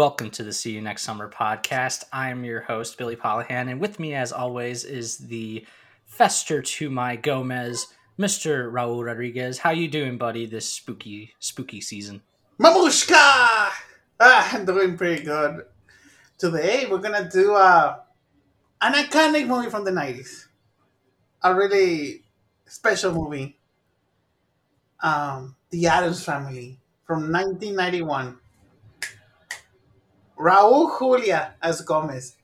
Welcome to the See You Next Summer podcast. I'm your host, Billy Polihan, and with me, as always, is the fester to my Gomez, Mr. Raul Rodriguez. How you doing, buddy, this spooky, spooky season? Mamushka! Ah, I'm doing pretty good. Today, we're gonna do uh, an iconic movie from the 90s. A really special movie. Um, The Addams Family from 1991. Raul Julia as Gomez.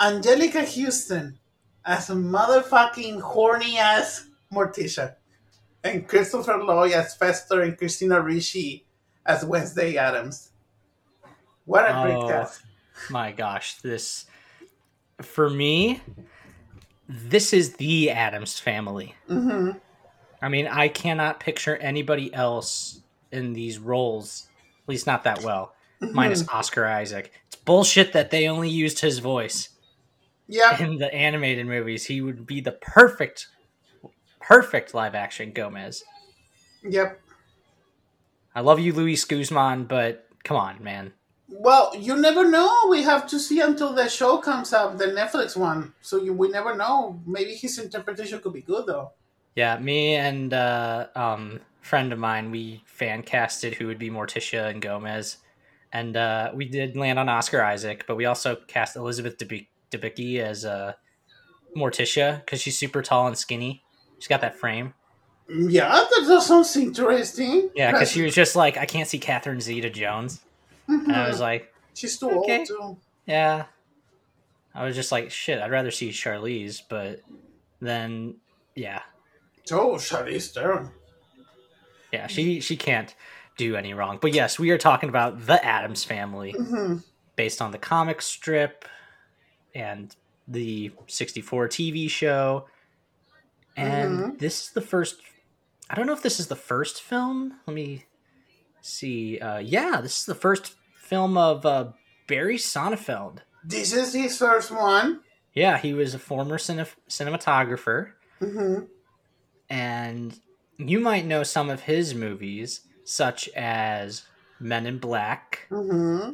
Anjelica Huston as motherfucking horny ass Morticia. And Christopher Lloyd as Fester and Christina Ricci as Wednesday Addams. What a great Oh. cast. My gosh, this for me, this is the Addams family. hmm I mean, I cannot picture anybody else in these roles, at least not that well, minus Oscar Isaac. It's bullshit that they only used his voice Yeah, in the animated movies. He would be the perfect, perfect live action Gomez. yep. I love you, Luis Guzman, but come on, man. Well, you never know. We have to see until the show comes up, the Netflix one. So you, we never know. Maybe his interpretation could be good, though. Yeah, me and uh, um friend of mine, we fan casted who would be Morticia and Gomez, and uh, we did land on Oscar Isaac, but we also cast Elizabeth Debicki, as uh, Morticia because she's super tall and skinny. She's got that frame. Yeah, that, that sounds interesting. Yeah, because she was just like, I can't see Catherine Zeta Jones, and I was like, She's too Okay. old, too. yeah. I was just like, shit, I'd rather see Charlize, but then, yeah, Oh, Charlize Theron. yeah, she she can't do any wrong. But yes, we are talking about the Addams Family. hmm based on the comic strip and the 64 TV show. And Mhm. this is the first I don't know if this is the first film. Let me see. Uh yeah, this is the first film of uh Barry Sonnenfeld. This is his first one. Yeah, he was a former cine- cinematographer hmm and you might know some of his movies such as Men in Black, hmm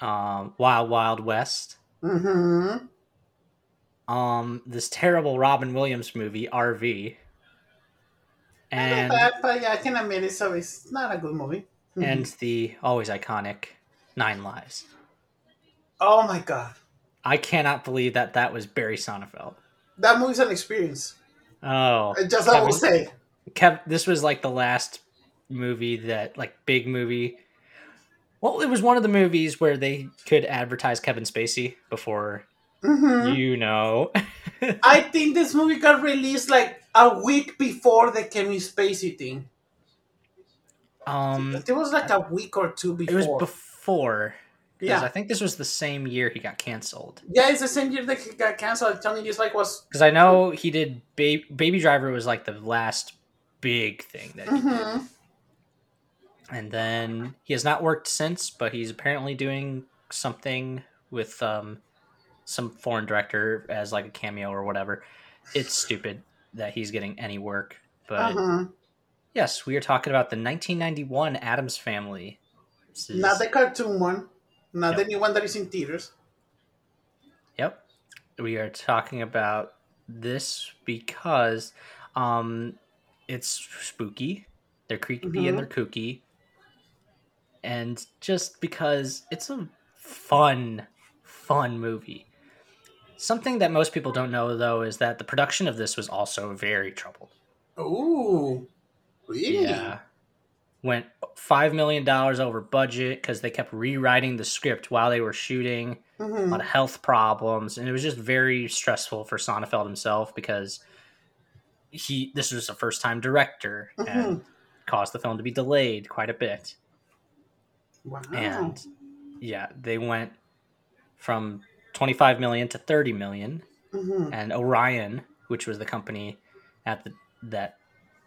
um, Wild Wild West, hmm um this terrible Robin Williams movie RV and bad, but yeah, I can admit it. So it's not a good movie. Mhm. and the always iconic Nine Lives. oh my god, I cannot believe that that was Barry Sonnenfeld. that movie's an experience. Oh, Just I will say. Kev, this was like the last movie that like big movie. Well, it was one of the movies where they could advertise Kevin Spacey before hmm you know. I think this movie got released like a week before the Kevin Spacey thing. um, it was like a week or two before. it was before. Because yeah, I think this was the same year he got canceled. yeah, it's the same year that he got canceled. I'm telling you, it's like was. Because I know he did ba- Baby Driver was like the last big thing that he did. hmm And then he has not worked since, but he's apparently doing something with um, some foreign director as like a cameo or whatever. It's stupid that he's getting any work. But uh-huh. yes, we are talking about the 1991 Addams Family. Is, Not the cartoon one, not the new one that is in theaters. Yep. We are talking about this because um it's spooky. They're creepy and Mhm. they're kooky. And just because it's a fun, fun movie. Something that most people don't know though is that the production of this was also very troubled. Ooh, really? Yeah. Went five million dollars over budget because they kept rewriting the script while they were shooting a hmm lot of health problems, and it was just very stressful for Sonnenfeld himself because he this was a first time director and caused the film to be delayed quite a bit. Wow. And yeah, they went from 25 million to 30 million, hmm and Orion, which was the company at the that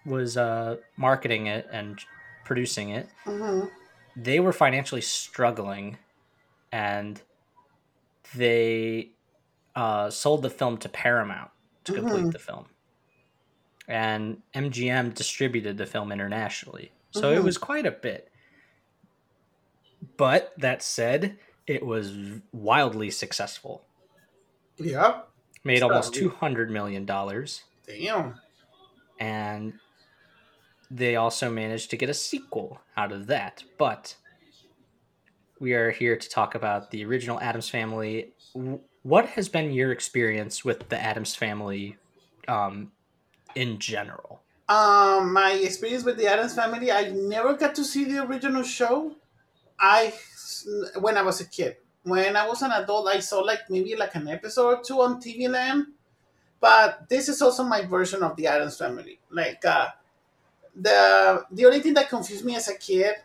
was uh, marketing it and producing it, hmm they were financially struggling and they uh, sold the film to Paramount to complete Mhm. the film. And MGM distributed the film internationally. So it Mhm. was quite a bit. But that said, it was wildly successful. Yeah. Made almost two hundred million dollars, Damn. and they also managed to get a sequel out of that. But we are here to talk about the original Addams Family. What has been your experience with the Addams Family, um, in general? Um, my experience with the Addams Family, I never got to see the original show. I when I was a kid. When I was an adult, I saw like maybe like an episode or two on TV Land. But this is also my version of the Addams Family. Like uh, the the only thing that confused me as a kid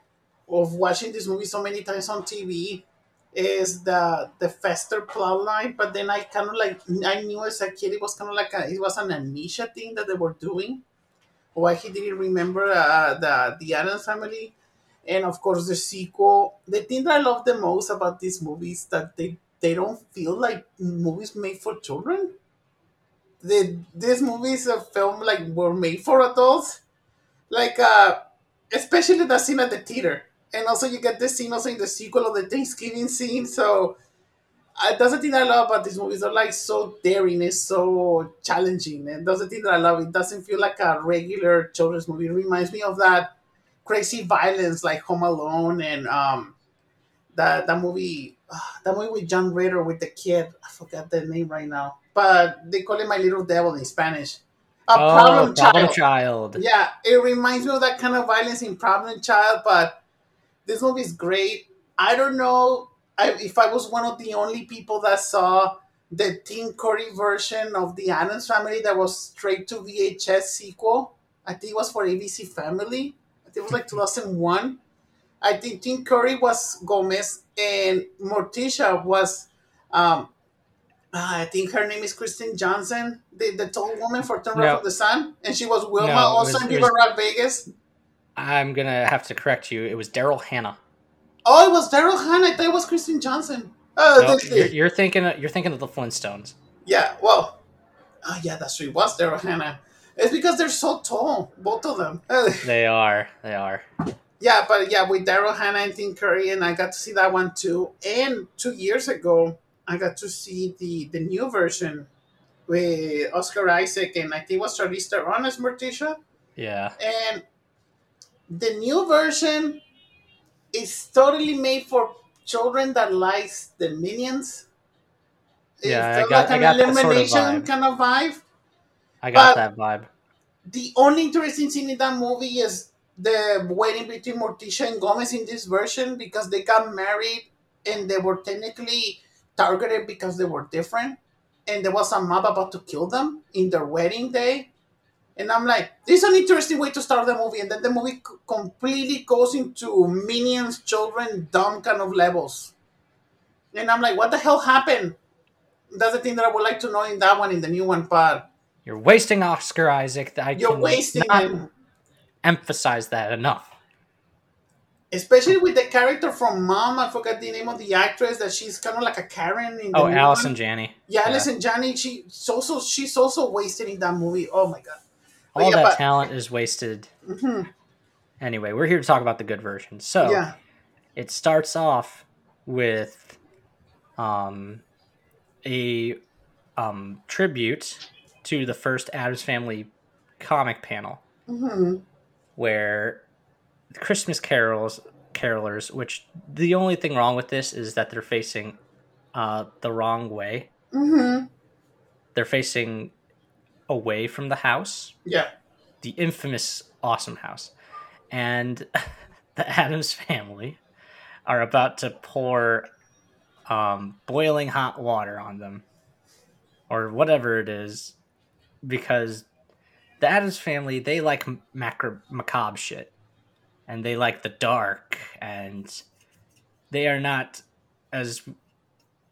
of watching this movie so many times on TV is the the Fester plot line. But then I kind of like I knew as a kid it was kind of like a, it was an amnesia thing that they were doing why he didn't remember uh, the the Addams family, and of course the sequel. The thing that I love the most about these movies that they they don't feel like movies made for children. The these movies are film like were made for adults, like uh, especially the scene at the theater, and also you get this scene also in the sequel of the Thanksgiving scene. So uh, that's the thing I love about these movies. They're like so daring, it's so challenging, and that's the thing that I love. It doesn't feel like a regular children's movie. It reminds me of that crazy violence like Home Alone and um that that movie uh, that movie with John Ritter with the kid. I forgot the name right now, but they call it My Little Devil in Spanish. A problem, child. Oh, Child. Yeah, it reminds me of that kind of violence in Problem Child, but this movie is great. I don't know I, if I was one of the only people that saw the Tim Curry version of the Addams Family that was straight to VHS sequel. I think it was for ABC Family. I think it was like 2001. I think Tim Curry was Gomez and Morticia was, um, I think her name is Kristen Johnston, the, the tall woman for Turn No. from the Sun. And she was Wilma No, also was- in Viva Rock Vegas. I'm gonna have to correct you. It was Daryl Hannah. Oh, it was Daryl Hannah. I thought it was Kristen Johnston. Oh, No, you're, you're thinking. You're thinking of the Flintstones. Yeah, well, oh yeah, that's true. It was Daryl Hannah. It's because they're so tall, both of them. They are. They are. yeah, but yeah, with Daryl Hannah and Tim Curry, and I got to see that one too. And two years ago, I got to see the the new version with Oscar Isaac and I think it was Charlize Theron as Morticia. Yeah. And the new version is totally made for children that likes the Minions. Yeah, I felt got- I got that sort of elimination kind of vibe. I got But- that vibe. the only interesting scene in that movie is the wedding between Morticia and Gomez in this version because they got married and they were technically targeted because they were different. And there was a mob about to kill them in their wedding day. And i'm like this is an interesting way to start the movie. And then the movie completely goes into minions children dumb kind of levels. And i'm like what the hell happened? That's the thing that i would like to know in that one in the new one but You're wasting Oscar Isaac. I you're can wasting not him emphasize that enough. especially with the character from Mom. I forgot the name of the actress that she's kind of like a Karen in the Oh, Allison. Janney. Yeah, Allison Janney. She's also she's also wasted in that movie. Oh my god. But All yeah, that but- talent is wasted. Mhm. Anyway, we're here to talk about the good version. So Yeah. it starts off with um, a um, tribute to the first Addams Family comic panel, hmm where the Christmas carols carolers, which the only thing wrong with this is that they're facing uh, the wrong way. hmm They're facing away from the house, Yeah. the infamous awesome house, and the Addams family are about to pour um, boiling hot water on them, or whatever it is, because the Addams family they like macro- macabre shit, and they like the dark, and they are not as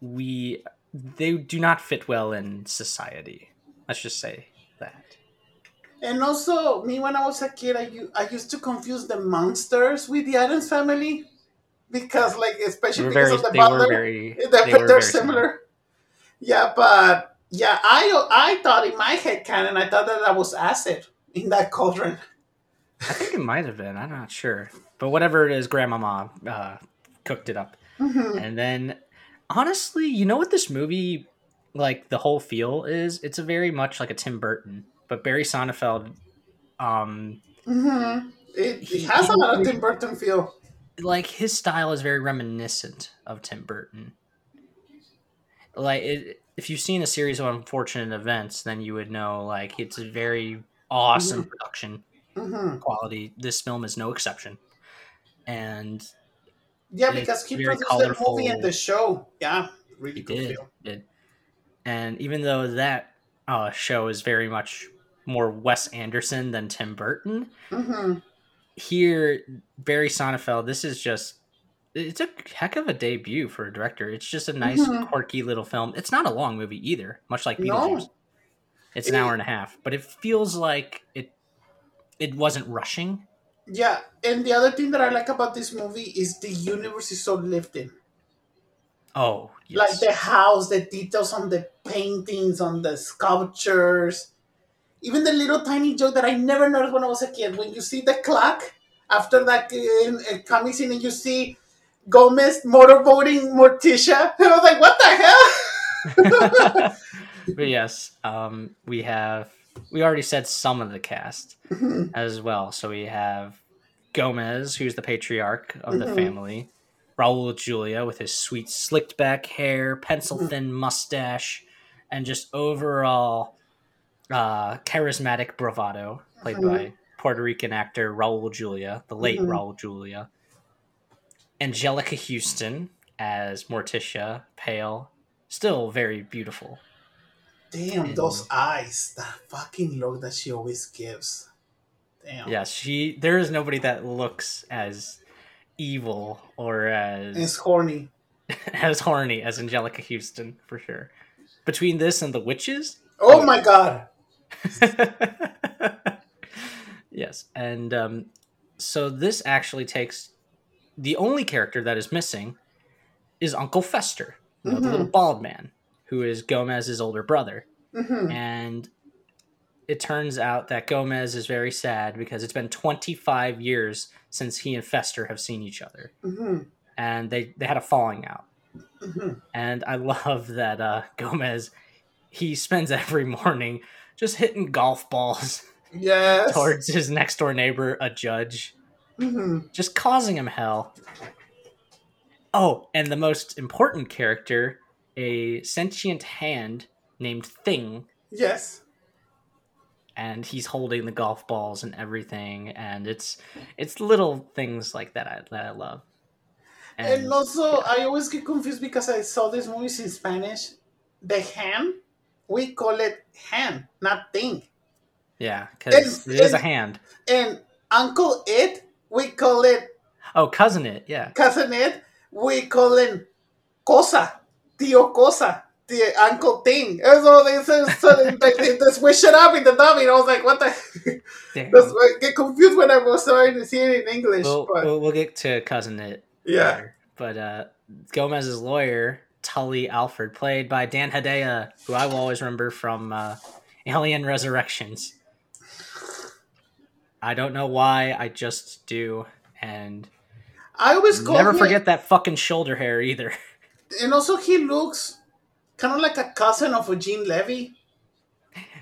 we they do not fit well in society. Let's just say that. And also, me when I was a kid, I used to confuse the monsters with the Addams family because, like, especially because very, of the they butler. very, They're, they they're very similar. Yeah, but yeah, I I thought in my head canon, I thought that that was acid in that cauldron. I think it might have been. I'm not sure, but whatever it is, Grandmama uh, cooked it up. Mhm. And then, honestly, you know what this movie, like the whole feel is? It's a very much like a Tim Burton, but Barry Sonnenfeld, um, Mhm. It, it has he- a lot of Tim Burton feel. like his style is very reminiscent of Tim Burton. Like, it, if you've seen a series of unfortunate events, then you would know like it's a very awesome production hmm quality. This film is no exception, and Yeah, because he produced the movie and the show. Yeah, really He good did. did. And even though that uh, show is very much more Wes Anderson than Tim Burton, hmm here Barry Sonnenfeld, this is just it's a heck of a debut for a director. It's just a nice, Mhm. quirky little film. It's not a long movie either, much like No. Beetlejuice. It's an It- hour and a half, but it feels like it it wasn't rushing. Yeah, and the other thing that I like about this movie is the universe is so lived in. Oh, yes. Like the house, the details on the paintings, on the sculptures, even the little tiny joke that I never noticed when I was a kid. When you see the clock after that uh, uh, coming scene, and you see Gomez motorboating Morticia, and I was like, "What the hell?" but yes, um, we have we already said some of the cast as well. So we have Gomez, who's the patriarch of the Mhm. family. Raul Julia with his sweet slicked back hair, pencil thin mustache, and just overall uh, charismatic bravado, played Mhm. by Puerto Rican actor Raul Julia, the late Mhm. Raul Julia. Anjelica Huston as Morticia, pale, still very beautiful. Damn, those eyes, that fucking look that she always gives. Damn. Yeah, she. There is nobody that looks as evil or as It's horny. as horny as Anjelica Huston for sure. Between this and the witches, Oh my god. yes, and um, so this actually takes the only character that is missing is Uncle Fester, know, the little bald man who is Gomez's older brother. hmm and it turns out that Gomez is very sad because it's been 25 years since he and Fester have seen each other, hmm and they they had a falling out. hmm And I love that uh, Gomez he spends every morning just hitting golf balls Yes. towards his next door neighbor, a judge, hmm just causing him hell. Oh, and the most important character, a sentient hand named Thing, Yes. and he's holding the golf balls and everything and it's it's little things like that I, that I love and, And also, I always get confused because I saw these movies in Spanish. The hand, we call it hand, not thing. yeah because it is a hand And Uncle It, we call it oh cousin it yeah cousin It, we call it cosa, tío cosa, the uncle thing. And so they said, so they, like, they, they switch it up in the dubbing. I was like, what the? That's I get confused when I was starting to see it in English. we'll, but we'll, we'll get to cousin it yeah. later. but uh gomez's lawyer tully alfred played by dan hedaya who i will always remember from uh alien resurrections i don't know why i just do and I always never forget that fucking shoulder hair either And also, he looks kind of like a cousin of Eugene Levy.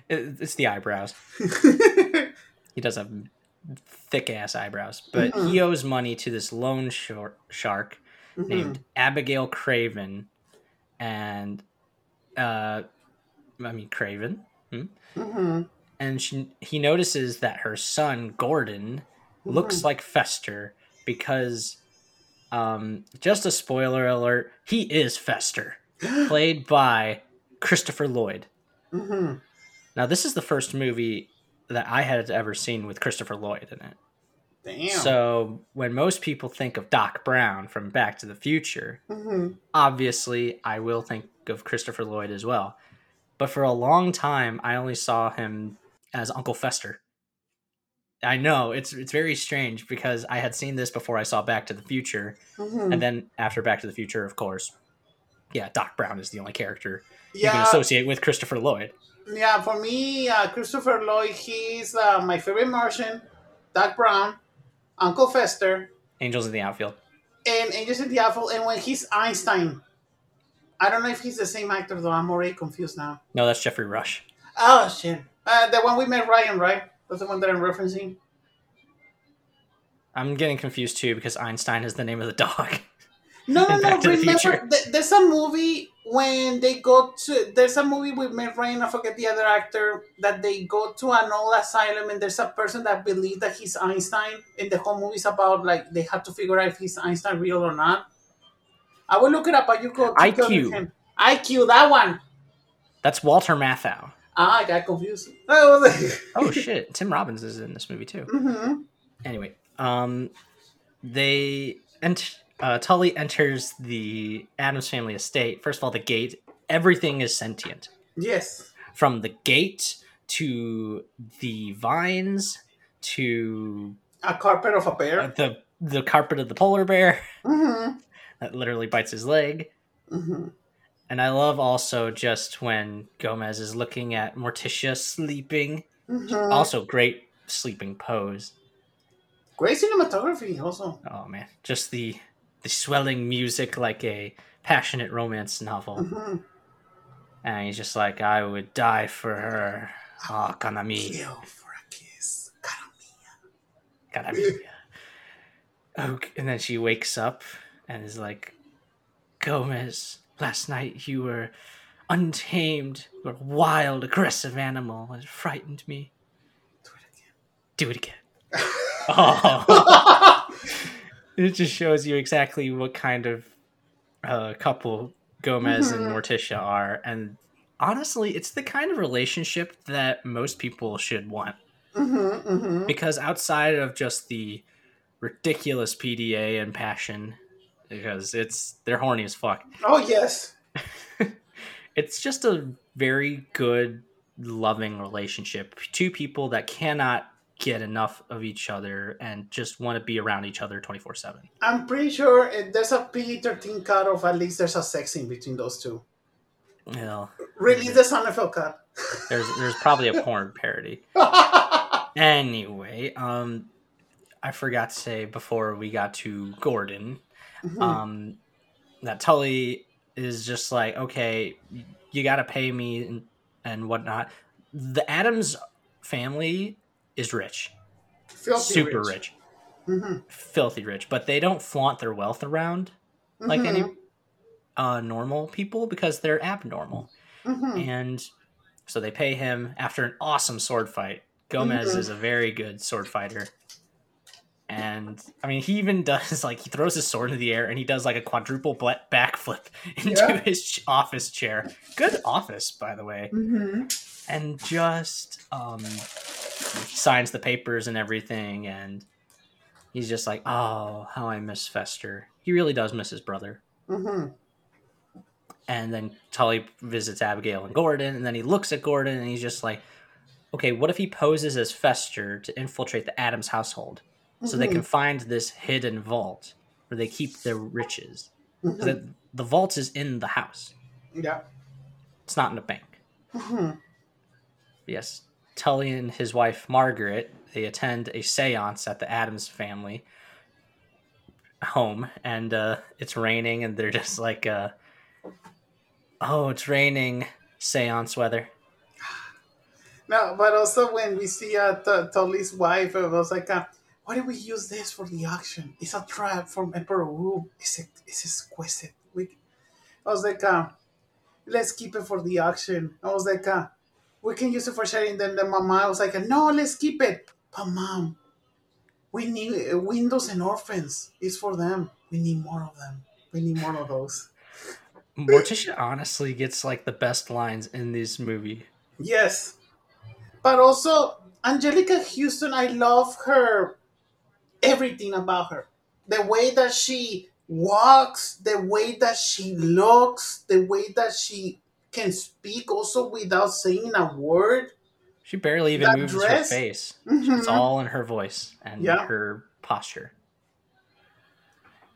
It's the eyebrows he does have thick ass eyebrows, but Mhm. he owes money to this loan shor- shark Mm-hmm. named Abigail Craven, and uh, I mean Craven, hmm and she he notices that her son Gordon looks Mhm. like Fester because, um, just a spoiler alert, he is Fester, played by Christopher Lloyd. hmm Now, this is the first movie that I had ever seen with Christopher Lloyd in it. Damn. So, when most people think of Doc Brown from Back to the Future, hmm obviously I will think of Christopher Lloyd as well. But for a long time, I only saw him as Uncle Fester. I know it's it's very strange because I had seen this before I saw Back to the Future, hmm and then after Back to the Future, of course, yeah, Doc Brown is the only character you can associate with Christopher Lloyd. yeah. For me, uh, Christopher Lloyd, he's uh, my favorite Martian. Doc Brown, Uncle Fester, Angels in the Outfield. and Angels in the Outfield, and when he's Einstein. I don't know if he's the same actor though. I'm already confused now. No, that's Geoffrey Rush. Oh shit! Uh, the one we met Ryan, right? That's the one that I'm referencing. I'm getting confused too because Einstein is the name of the dog. No, no, no. The Remember, th- there's a movie when they go to. There's a movie with Meg Ryan. I forget the other actor that they go to an old asylum and there's a person that believes that he's Einstein, and the whole movie's about like they have to figure out if he's Einstein real or not. I will look it up, but you go. IQ. IQ, that one. That's Walter Matthau. Ah, I got confused. Oh, shit, Tim Robbins is in this movie too. hmm Anyway, um, they ent- uh, Tully enters the Addams family estate. First of all, the gate. Everything is sentient, Yes. from the gate to the vines to A carpet of a uh, bear. the the carpet of the polar bear Mm-hmm. that literally bites his leg. Mm-hmm. And I love also just when Gomez is looking at Morticia sleeping. Mm-hmm. Also, great sleeping pose. Great cinematography, also. Oh man, just the the swelling music like a passionate romance novel. Mm-hmm. And he's just like, I would die for her. Oh, Kanami. Kill for a kiss. Cara mia. Kanami. Oh, and then she wakes up and is like, Gomez, last night you were untamed. You were a wild, aggressive animal. It frightened me. Do it again. Do it again. Oh. it just shows you exactly what kind of uh, couple Gomez and Mhm. Morticia are, and honestly, it's the kind of relationship that most people should want mm-hmm, mm-hmm. because outside of just the ridiculous PDA and passion, because it's they're horny as fuck. Oh, yes. It's just a very good, loving relationship. Two people that cannot get enough of each other and just want to be around each other twenty four seven. I'm pretty sure if there's a PG-13 cut of at least there's a sex scene between those two. You know, Release the Sonnenfeld cut. there's there's probably a porn parody. Anyway, um, I forgot to say before we got to Gordon, Mhm. um, that Tully is just like, okay, you got to pay me and, and whatnot. The Addams family is rich, Filthy super rich, Mhm. filthy rich, but they don't flaunt their wealth around like Mhm. any uh, normal people because they're abnormal. Mhm. and so they pay him after an awesome sword fight. Gomez Mhm. is a very good sword fighter, and I mean, he even does like he throws his sword into the air and he does like a quadruple backflip into Yeah. his ch- office chair. Good office, by the way, Mhm. and just um signs the papers and everything, and he's just like, oh, how I miss Fester. He really does miss his brother. Mhm. And then Tully visits Abigail and Gordon, and then he looks at Gordon and he's just like, okay, what if he poses as Fester to infiltrate the Adams household so they Mhm. can find this hidden vault where they keep their riches? Mhm. The, the vault is in the house, Yeah. it's not in a bank. Mhm. Yes. Tully and his wife Margaret, they attend a seance at the Addams family home, and uh, it's raining, and they're just like, uh, oh, it's raining, seance weather. No, but also when we see uh, T- Tully's wife, it was like, uh, why did we use this for the auction? It's a trap from Emperor Wu. It's, a, it's exquisite. We, I was like, uh, let's keep it for the auction. I was like, uh, we can use it for sharing. Then the mama was like, no, let's keep it. But mom, we need uh, windows and orphans. It's for them. We need more of them. We need more of those. Morticia honestly gets like the best lines in this movie. Yes. But also, Anjelica Huston, I love her, everything about her. The way that she walks, the way that she looks, the way that she can speak also without saying a word. She barely even That moves dress? her face. Mhm. It's all in her voice and Yeah. her posture.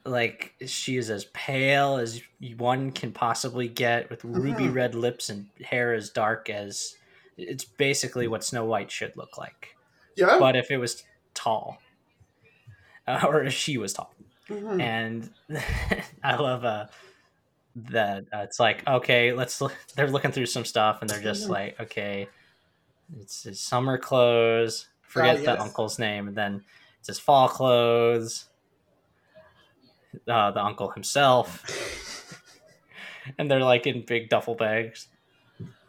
Like she is as pale as one can possibly get, with ruby Mhm. red lips and hair as dark as it's basically what Snow White should look like. Yeah. But if it was tall, uh, or she was tall, Mhm. and I love uh that uh, it's like okay, let's look, they're looking through some stuff and they're just Mhm. like okay, it's his summer clothes. Forget the yes. uncle's name, and then it's his fall clothes. Uh, the uncle himself, and they're like in big duffel bags,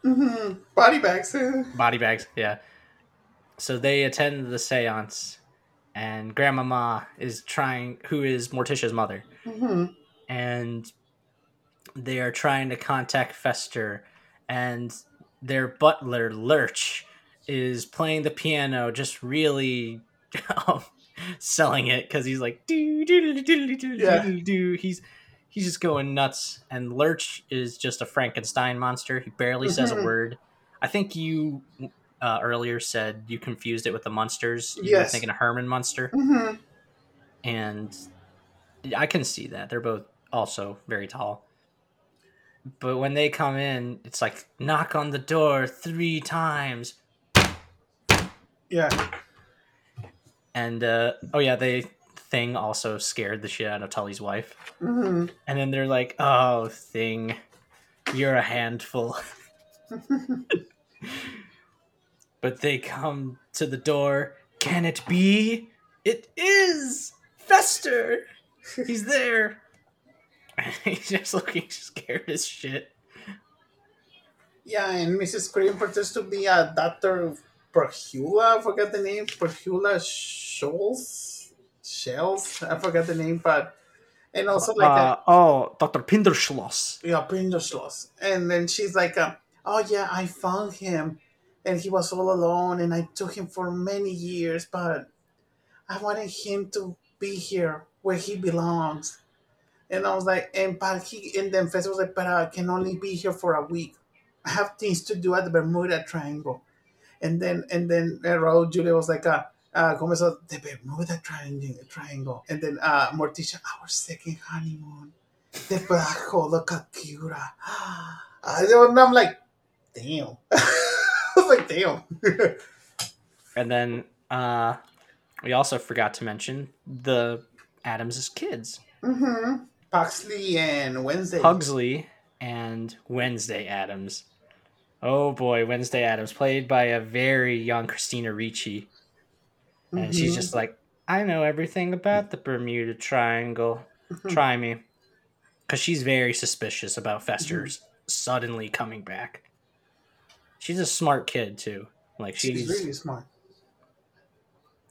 Mm-hmm. Body bags. body bags. Yeah. So they attend the séance, and Grandmama is trying, who is Morticia's mother, Mhm. and they are trying to contact Fester, and their butler Lurch is playing the piano, just really um, selling it because he's like do do do do do Yeah. do do. He's he's just going nuts, and Lurch is just a Frankenstein monster. He barely says a Mhm. word. I think you uh, earlier said you confused it with the monsters. You were thinking of Herman Munster Mhm. and I can see that they're both also very tall. But when they come in, it's like knock on the door three times, Yeah. and uh, oh yeah, they thing also scared the shit out of Tully's wife, Mhm. and then they're like, "Oh, thing, you're a handful." but they come to the door. Can it be? It is Fester. He's there. He's just looking scared as shit. Yeah, and Mrs. Cream pretends to be a Dr. Perhula, I forgot the name. Perhula Scholes? Shells? I forgot the name, but. And also, like, a, Uh, oh, Dr. Pinderschloss. yeah, Pinderschloss. And then she's like, uh, oh, yeah, I found him. And he was all alone, and I took him for many years, but I wanted him to be here where he belongs. And I was like, and but he, and then Fester was like, but I can only be here for a week. I have things to do at the Bermuda Triangle. And then, and then uh, Raul Julia was like, uh, uh, como eso, the Bermuda Triangle, Triangle. And then uh, Morticia, our second honeymoon. Debajo de Kakura. I don't know, I'm like, damn. Like, damn. And then uh, we also forgot to mention the Addams' kids, mm-hmm. Paxley and Wednesday. Pugsley and Wednesday Addams. Oh boy, Wednesday Addams, played by a very young Christina Ricci. And she's Mhm. just like, I know everything about the Bermuda Triangle. Mhm. Try me. Because she's very suspicious about Fester's suddenly coming back. She's a smart kid, too. Like, She's she's. really smart.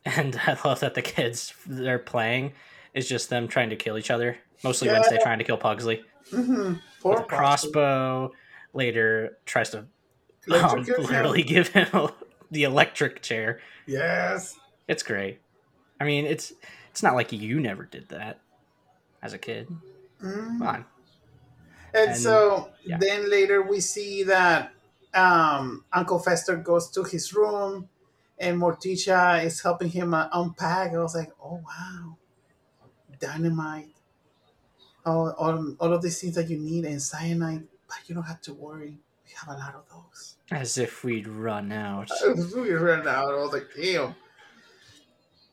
And I love that the kids they're playing is just them trying to kill each other. Mostly Yeah. Wednesday trying to kill Pugsley. Mm-hmm. With Poor a crossbow. Later tries to um, literally give him the electric chair. Yes. It's great. I mean, it's it's not like you never did that as a kid. Mm. Come on. And, And- so yeah. then later we see that um, Uncle Fester goes to his room and Morticia is helping him uh, unpack. I was like, oh, wow. Dynamite. All, all, all of these things that you need and cyanide, but you don't have to worry. We have a lot of those. As if we'd run out. we ran out. I was like, damn.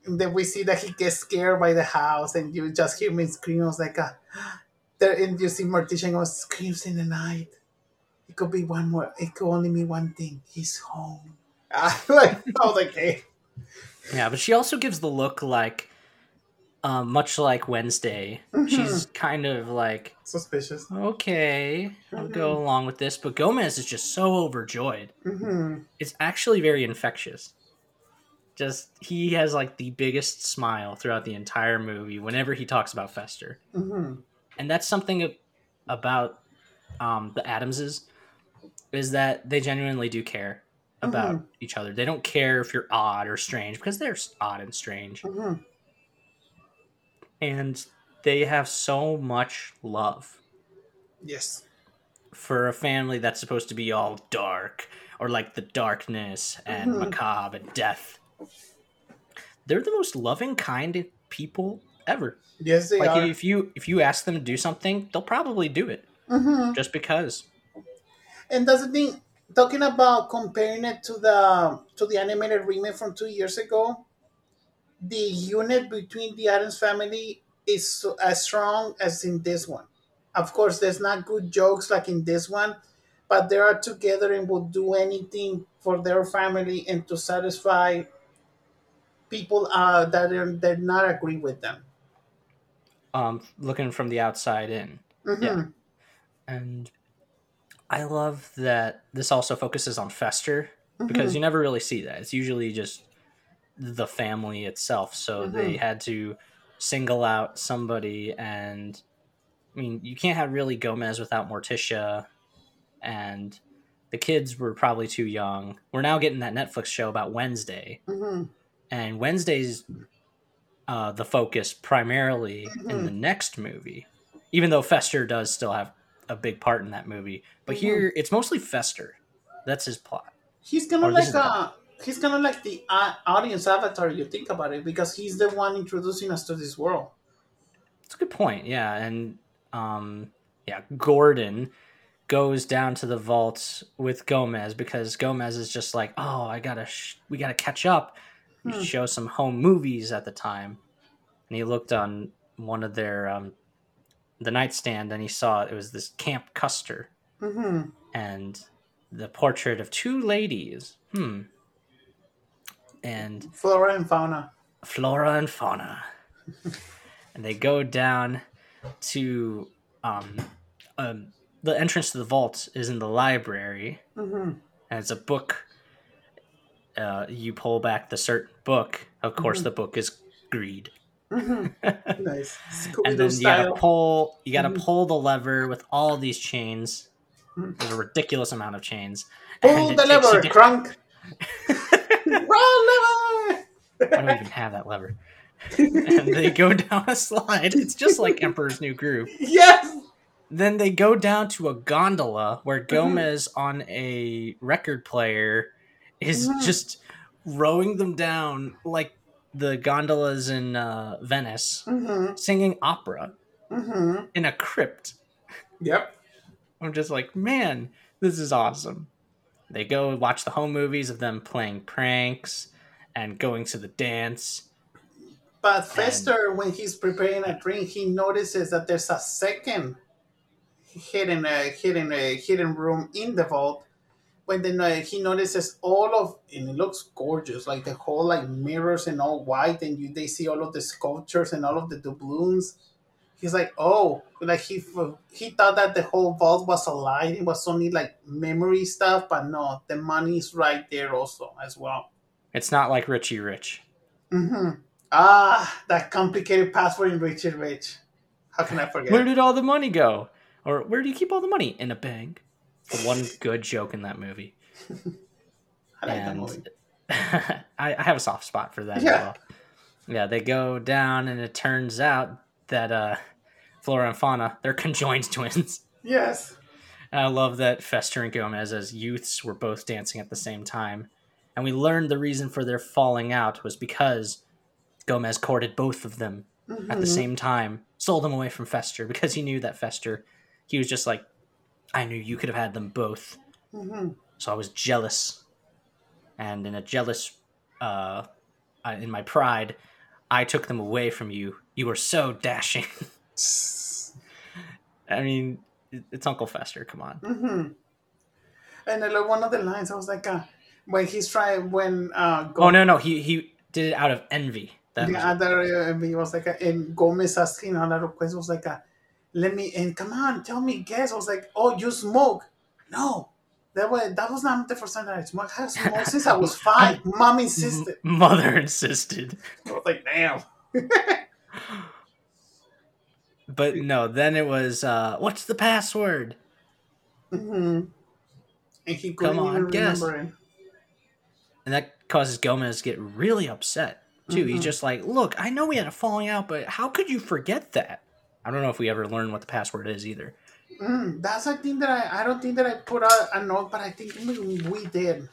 And then we see that he gets scared by the house, and you just hear me scream. I was like, ah, there, and you see Morticia goes, screams in the night. It could be one more. It could only mean one thing. He's home. I like, I was like, hey. Yeah, but she also gives the look like, um, much like Wednesday. Mhm. She's kind of like, Suspicious. okay, I'll go along with this. But Gomez is just so overjoyed. Mm-hmm. It's actually very infectious. Just he has like the biggest smile throughout the entire movie whenever he talks about Fester, Mm-hmm. and that's something about um, the Addamses is that they genuinely do care about each other. They don't care if you're odd or strange because they're odd and strange. Mm-hmm. and they have so much love Yes. for a family that's supposed to be all dark or like the darkness and Mhm. macabre and death. They're the most loving kind of people ever. Yes, they like are. if you if you ask them to do something, they'll probably do it Mm-hmm. just because. And that's the thing. Talking about comparing it to the to the animated remake from two years ago, the unit between the Addams family is so, as strong as in this one. Of course, there's not good jokes like in this one, but they are together and will do anything for their family and to satisfy people uh, that are that not agree with them. Um, looking from the outside in. Mhm. Yeah. and I love that this also focuses on Fester because you never really see that. It's usually just the family itself. So they had to single out somebody, and I mean, you can't have really Gomez without Morticia, and the kids were probably too young. We're now getting that Netflix show about Wednesday, Mhm. and Wednesday's uh, the focus primarily in the next movie, even though Fester does still have a big part in that movie. But here, it's mostly Fester. That's his plot. He's kind Or of like is the- uh he's kind of like the uh, audience avatar. You think about it because he's the one introducing us to this world. It's a good point. Yeah, and um, yeah, Gordon goes down to the vault with Gomez because Gomez is just like, oh, I gotta, sh- we gotta catch up. Hmm. show some home movies at the time, and he looked on one of their um, the nightstand and he saw it was this Camp Custer hmm and the portrait of two ladies. Hmm. And Flora and fauna. flora and fauna. and they go down to um, um, the entrance to the vault is in the library, hmm and it's a book. Uh, you pull back the certain book. Of course, Mhm. the book is Greed. hmm and then you gotta pull. You gotta Mhm. pull the lever with all these chains. Mhm. There's a ridiculous amount of chains. Pull the it takes you lever, down- crunk. Roll lever. I don't even have that lever. and they go down a slide. It's just like Emperor's New Groove. yes. Then they go down to a gondola where Mm-hmm. Gomez on a record player is just rowing them down like the gondolas in uh, Venice, hmm singing opera hmm in a crypt. Yep. I'm just like, man, this is awesome. They go watch the home movies of them playing pranks and going to the dance. But Fester, when he's preparing a drink, he notices that there's a second hidden uh, hidden uh, hidden room in the vault. When then he notices all of and it looks gorgeous, like the whole like mirrors and all white, and you they see all of the sculptures and all of the doubloons. He's like, oh, like he he thought that the whole vault was a lie. It was only like memory stuff, but no, the money's right there also as well. It's not like Richie Rich. hmm Ah, that complicated password in richie Rich. How can I forget? Where did all the money go? Or where do you keep all the money? In a bank. The one good joke in that movie. I like that and movie. I, I have a soft spot for that Yeah. as well. Yeah, they go down and it turns out that uh Flora and Fauna, they're conjoined twins. Yes. And I love that Fester and Gomez as youths were both dancing at the same time. And we learned the reason for their falling out was because Gomez courted both of them at the Mhm. same time, stole them away from Fester because he knew that Fester, he was just like, I knew you could have had them both. Mhm. So I was jealous. And in a jealous, uh, in my pride, I took them away from you. You were so dashing. I mean, it's Uncle Fester. Come on. Mhm. And like, one of the lines, I was like, uh, when he's trying, when uh, Oh no, no, he he did it out of envy. That the was he was like, uh, and Gomez asking a lot of questions, was like, uh, let me, and come on, tell me, guess. I was like, oh, you smoke? No. That was, that was not the first time that I smoked. I have smoked since I was five. Mom insisted. Mother insisted. I was like, damn. But no, then it was uh what's the password? hmm And he couldn't Come on, guess. it. And that causes Gomez to get really upset too. He's Mhm. just like, "Look, I know we had a falling out, but how could you forget that?" I don't know if we ever learned what the password is either. Mm, that's a thing that I, I don't think that I put a, a note, but I think we, we did.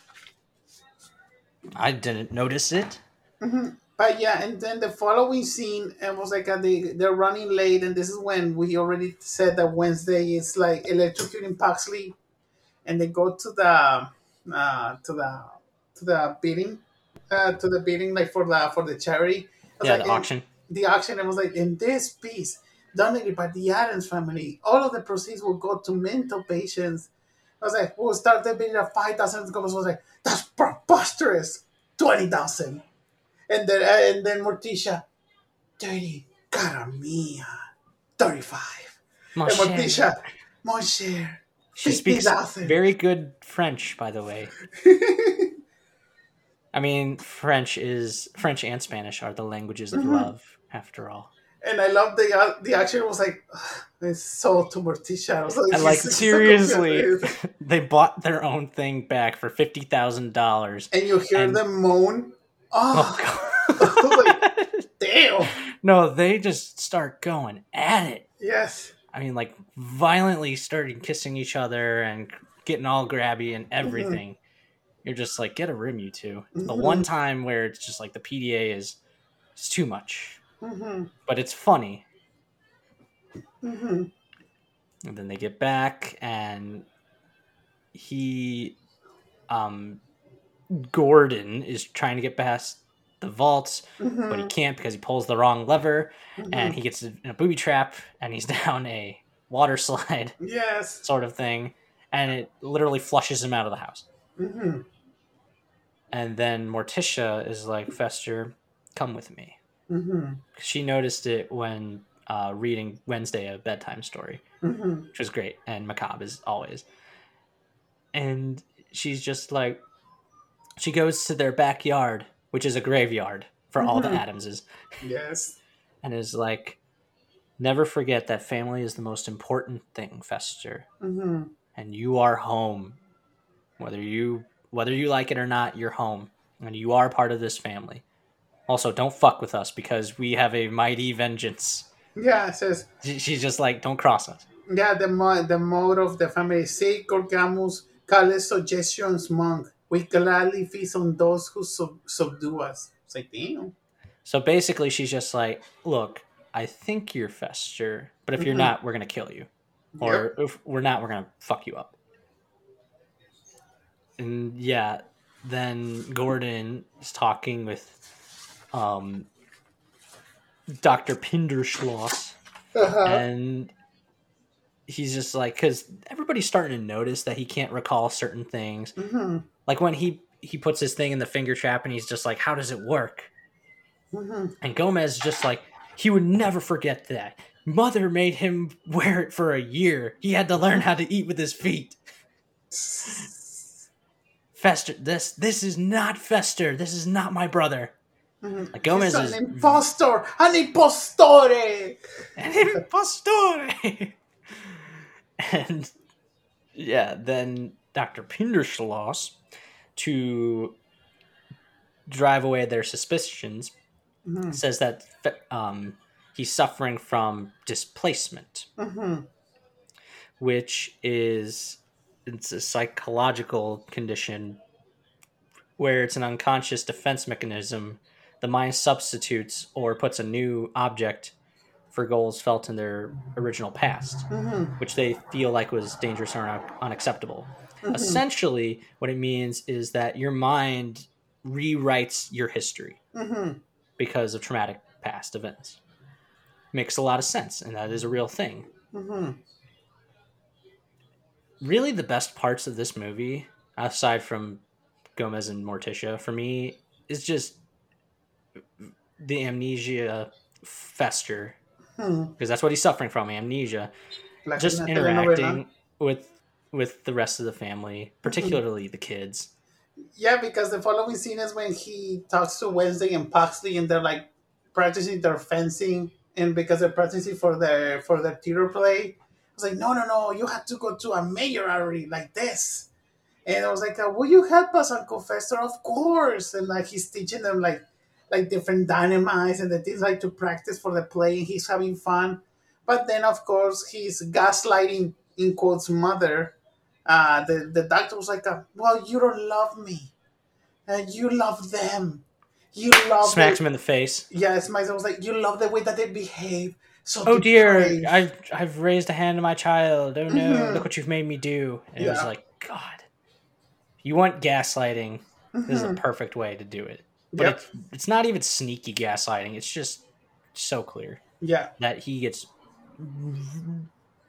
I didn't notice it. hmm But yeah, and then the following scene, it was like they they're running late, and this is when we already said that Wednesday is like electrocuting Paxley, and they go to the uh, to the to the bidding, uh, to the bidding like for the for the charity. Yeah, like, the auction. the auction. It was like in this piece donated by the Addams family. All of the proceeds will go to mental patients. I was like, we'll start the bidding at five thousand. I was like, that's preposterous. Twenty thousand. And then uh, and then Morticia, thirty. Cara mia, thirty-five. Mon And. Morticia, mon cher, She speaks 50,000. very good French, by the way. I mean, French is French and Spanish are the languages of Mhm. love, after all. And I love the uh, the action was like, it's so to Morticia. I was like, And like "This so seriously, they bought their own thing back for fifty thousand dollars. and you hear And- them moan. Oh, Oh god! damn! no, they just start going at it. Yes. I mean, like violently started kissing each other and getting all grabby and everything. You're just like, get a room, you two. The Mhm. one time where it's just like the PDA is, it's too much, hmm but it's funny. hmm And then they get back, and he, um, Gordon is trying to get past the vaults, hmm but he can't because he pulls the wrong lever, and he gets in a booby trap, and he's down a water slide yes. sort of thing, and it literally flushes him out of the house. hmm And then Morticia is like, Fester, come with me. Hmm She noticed it when uh, reading Wednesday a bedtime story, hmm which was great and macabre as always. And she's just like, she goes to their backyard, which is a graveyard for all the Mhm. Addamses, Yes. and is like, never forget that family is the most important thing, Fester. hmm and you are home whether you whether you like it or not you're home and you are part of this family also don't fuck with us because we have a mighty vengeance Yeah, it says, She- she's just like don't cross us yeah, the, mo- the motto of the family, Sic gorgiamus allos subjectos nunc. We gladly feast on those who sub- subdue us. It's like, damn. so basically she's just like look i think you're fester but if you're Mhm. not we're gonna kill you or if we're not we're gonna fuck you up and yeah then gordon is talking with um dr pinderschloss. Uh-huh. and he's just like because everybody's starting to notice that he can't recall certain things. Hmm like when he he puts his thing in the finger trap and he's just like how does it work? Hmm and gomez just like he would never forget that. Mother made him wear it for a year. He had to learn how to eat with his feet. Fester this this is not fester. This is not my brother Mhm. like gomez He's is an impostor, an impostore. an impostore. and yeah, then Dr. Pinderschloss, to drive away their suspicions, Mhm. says that um, he's suffering from displacement, Mhm. which is it's a psychological condition where it's an unconscious defense mechanism. The mind substitutes or puts a new object for goals felt in their original past, Mhm. which they feel like was dangerous or un- unacceptable. Mhm. Essentially, what it means is that your mind rewrites your history Mhm. because of traumatic past events. Makes a lot of sense, and that is a real thing. Mhm. Really, the best parts of this movie, aside from Gomez and Morticia, for me, is just the amnesia fester Hmm. because that's what he's suffering from amnesia Like just in a telenovela. interacting with with the rest of the family particularly the kids Yeah, because the following scene is when he talks to Wednesday and Pugsley, and they're like practicing their fencing, and because they're practicing for their for their theater play, I was like, no, no, no, you have to go to a mayoralty like this. And I was like, will you help us, Uncle Fester? Of course. And like he's teaching them like like different dynamites and the things like to practice for the play, and he's having fun. But then, of course, he's gaslighting in quotes mother. Uh, the the doctor was like, uh, "Well, you don't love me, uh, you love them. You love smacks the- him in the face Yes, my son was like, "You love the way that they behave." So oh dear depraved." i've i've raised a hand to my child oh no Mhm. look what you've made me do and it was like god you want gaslighting this is a Mhm. perfect way to do it but Yep. it's, it's not even sneaky gaslighting it's just so clear Yeah. that he gets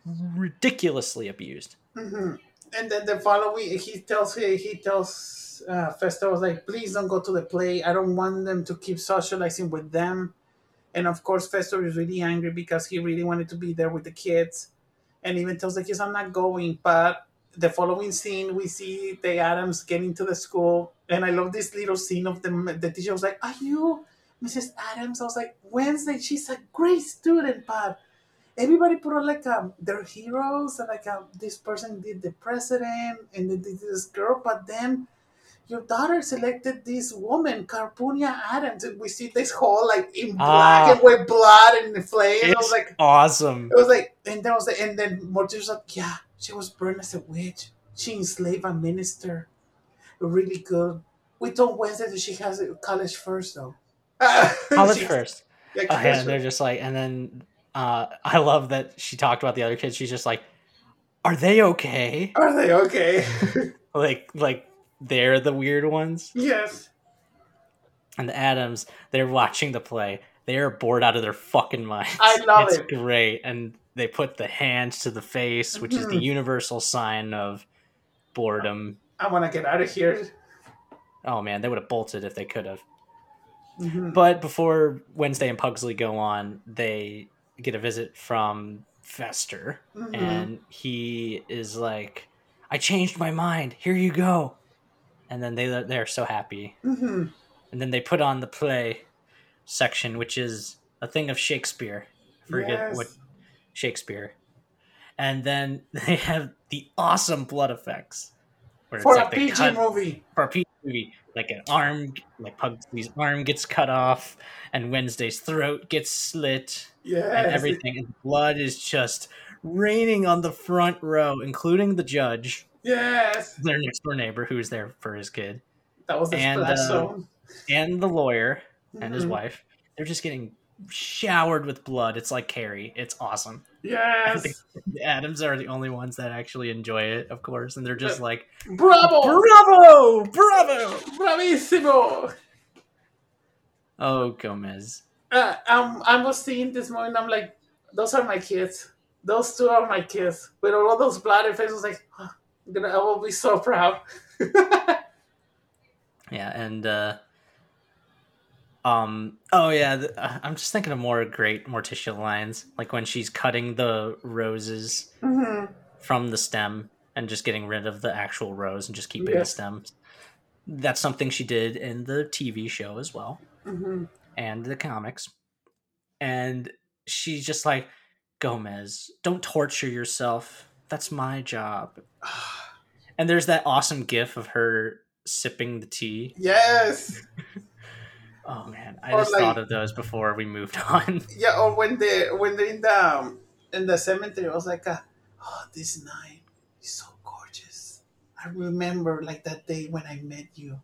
ridiculously abused. hmm And then the following, he tells he, he tells uh, Festa was like, please don't go to the play. I don't want them to keep socializing with them. And of course, Festo is really angry because he really wanted to be there with the kids, and even tells the kids, "I'm not going." But the following scene, we see the Addams getting to the school, and I love this little scene of them. The teacher was like, "Are you Mrs. Addams?" I was like, "Wednesday, she's a great student, but." everybody put on like um their heroes and like um, this person did the president and then did this girl but then your daughter selected this woman Calpurnia Addams and we see this whole like in black Ah. and with blood and the flame and i was like awesome. it was like and there was the, and then Mortis was like yeah she was burned as a witch she enslaved a minister really good we told wednesday that she has a college first though College She- first. yeah, Oh, college yeah, first. they're just like, and then uh, I love that she talked about the other kids. She's just like, "Are they okay?" are they okay Like, like they're the weird ones. yes And the Addams, they're watching the play. They are bored out of their fucking minds. I love it's it. great, and they put the hands to the face, which is the Mhm. universal sign of boredom. I want to get out of here. Oh man, they would have bolted if they could have. Mhm. But before Wednesday and Pugsley go on, they get a visit from Fester, Mhm. and he is like, "I changed my mind. Here you go." And then they they're so happy, Mhm. and then they put on the play section, which is a thing of Shakespeare. I forget Yes. what Shakespeare. And then they have the awesome blood effects. For a like they PG cut- movie. for a PG movie, like an arm, like Pugsley's arm gets cut off, and Wednesday's throat gets slit, Yes. and everything, and blood is just raining on the front row, including the judge, Yes. their next door neighbor, who's there for his kid, That was the And, uh, and the lawyer and his Mhm. wife. They're just getting showered with blood. It's like Carrie. It's awesome. Yes. The Addams are the only ones that actually enjoy it, of course, and they're just like, Bravo. "Bravo, bravo!" Bravissimo. Oh, Gomez. Uh, um, I was seeing this moment. I'm like, those are my kids. Those two are my kids. With all those blood and faces, like, oh, I'm gonna, I will be so proud. Yeah, and uh um oh yeah, uh, I'm just thinking of more great Morticia lines, like when she's cutting the roses hmm from the stem and just getting rid of the actual rose and just keeping the Yes. stems. That's something she did in the TV show as well hmm and the comics. And she's just like, Gomez, don't torture yourself. That's my job. And there's that awesome gif of her sipping the tea. yes. Oh man, I Or just like- thought of those before we moved on. Yeah, or when they when they're in the um, in the cemetery, I was like, uh, "Oh, this night is so gorgeous." I remember like that day when I met you.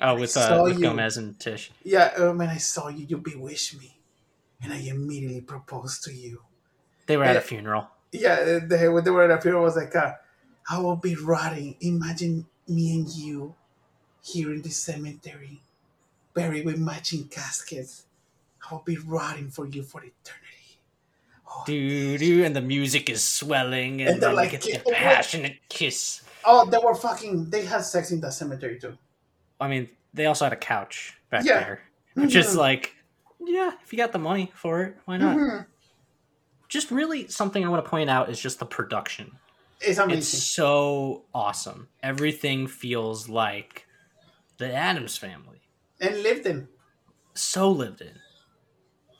Oh, with, uh, with. Gomez and Tish. Yeah, uh, when I saw you, you bewitched me, and I immediately proposed to you. They were at a funeral. Yeah, uh, they, when they were at a funeral, was like, uh, "I will be rotting. Imagine me and you here in the cemetery, buried with matching caskets. I will be rotting for you for eternity." Oh, Do do, and the music is swelling, and, And they're then like, a passionate kiss. Oh, they were fucking. They had sex in the cemetery too. I mean, they also had a couch back Yeah. there, which is Mhm. like, yeah, if you got the money for it, why not? Mhm. Just really something I want to point out is just the production. It's amazing. It's so awesome. Everything feels like the Addams family. And lived in. so lived in.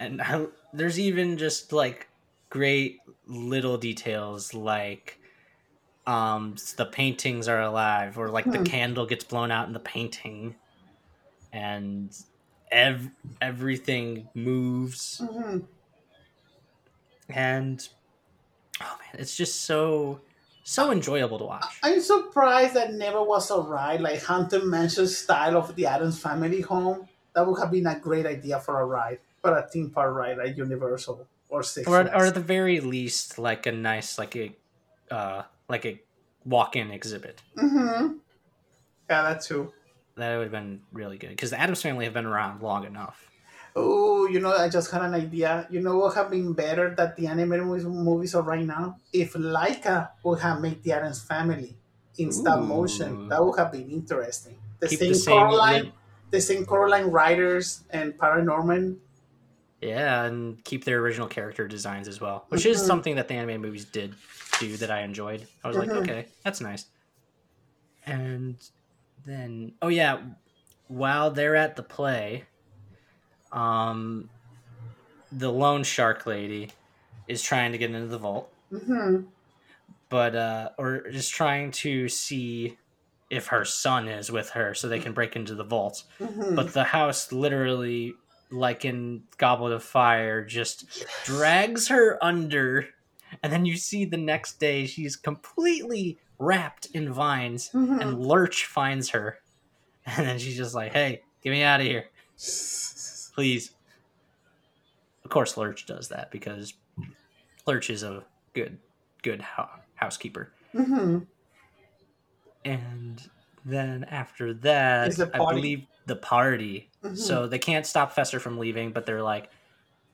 And I, there's even just like great little details like um the paintings are alive or like the Hmm. candle gets blown out in the painting and ev- everything moves hmm and oh man it's just so so enjoyable to watch I'm surprised that never was a ride like Haunted Mansion style of the Addams Family home. That would have been a great idea for a ride, for a theme park ride at Universal or Six or, or at the very least like a nice like a uh like a walk-in exhibit Mm-hmm. Yeah, that too. That would have been really good because the Addams family have been around long enough. Oh, you know, I just had an idea. You know what have been better that the anime movies, movies are right now? If Laika would have made the Addams Family in stop motion, that would have been interesting. The Keep same, the same Coraline, the same Coraline writers and Paranorman. Yeah, and keep their original character designs as well, which is Mhm. something that the anime movies did do that I enjoyed. I was Mhm. like, okay, that's nice. And then, oh yeah, while they're at the play, um, the loan shark lady is trying to get into the vault, hmm but uh, or is trying to see if her son is with her so they can break into the vault. hmm But the house literally, like in Goblet of Fire, just drags her under. And then you see the next day she's completely wrapped in vines, Mhm. and Lurch finds her. And then she's just like, hey, get me out of here, please. Of course, Lurch does that because Lurch is a good, good hou- housekeeper. hmm And then after that, I believe the party. Mhm. So they can't stop Fester from leaving, but they're like,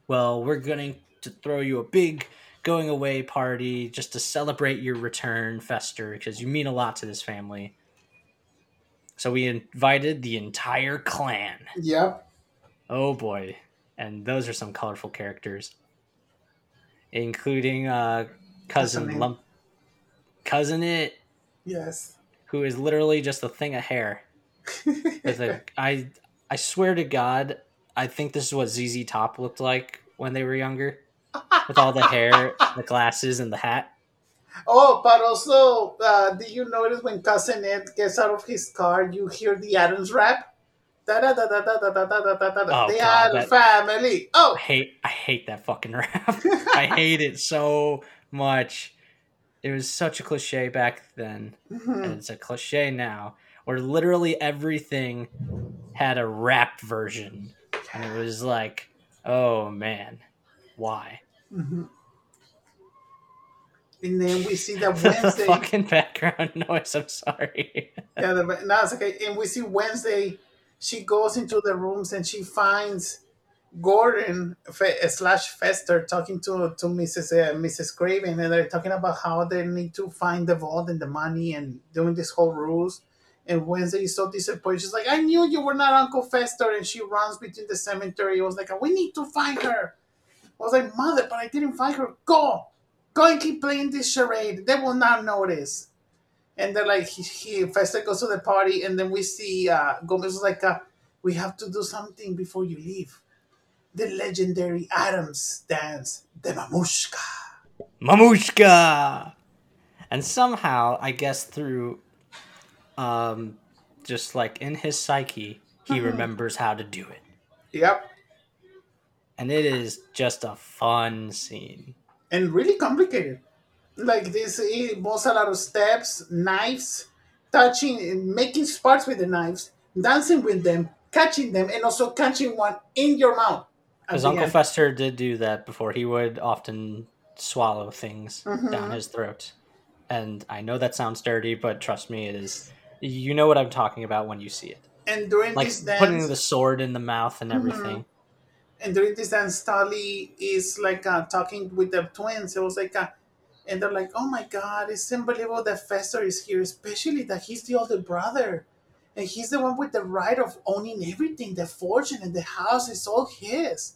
"Well, we're going to throw you a big going away party just to celebrate your return, Fester, because you mean a lot to this family." So we invited the entire clan. Yep. Oh boy, and those are some colorful characters, including uh, cousin. Lump, cousin it, Yes. who is literally just a thing of hair. with a I I swear to God, I think this is what ZZ Top looked like when they were younger, with all the hair, the glasses, and the hat. Oh, but also, uh, do you notice when Cousin Itt gets out of his car, you hear the Addams rap? Da da da da da da da da da da da. Oh, the God, Addams that- family. I Oh. hate I hate that fucking rap. I hate it so much. It was such a cliche back then, and Mhm. it's a cliche now, where literally everything had a rap version, and it was like, oh man, why? Mhm. And then we see that Wednesday. fucking background noise. I'm sorry. yeah, the, no, it's okay. And we see Wednesday. She goes into the rooms and she finds Gordon Fe- slash Fester talking to to Mrs. Uh, Mrs. Craven, and they're talking about how they need to find the vault and the money and doing this whole rules. And Wednesday is so disappointed. She's like, "I knew you were not Uncle Fester," and she runs between the cemetery. It was like, "We need to find her." I was like, "Mother, but I didn't find her. Go, go and keep playing this charade. They will not notice." And they're like, he, he goes to the party, and then we see uh, Gomez is like, uh, "We have to do something before you leave." The legendary Addams dance, the mamushka. Mamushka! And somehow, I guess through, um, just like in his psyche, he Mhm. remembers how to do it. Yep, And it is just a fun scene. and really complicated. Like this, involves a lot of steps, knives, touching, making sparks with the knives, dancing with them, catching them, and also catching one in your mouth. Because Uncle end. Fester did do that before. He would often swallow things Mhm. down his throat. And I know that sounds dirty, but trust me, it is. You know what I'm talking about when you see it. and during Like this dance, putting the sword in the mouth and Mhm. everything. and during this dance, Tully is like uh, talking with the twins. It was like, uh, and they're like, "Oh my God, it's unbelievable that Fester is here, especially that he's the older brother, and he's the one with the right of owning everything. The fortune and the house is all his."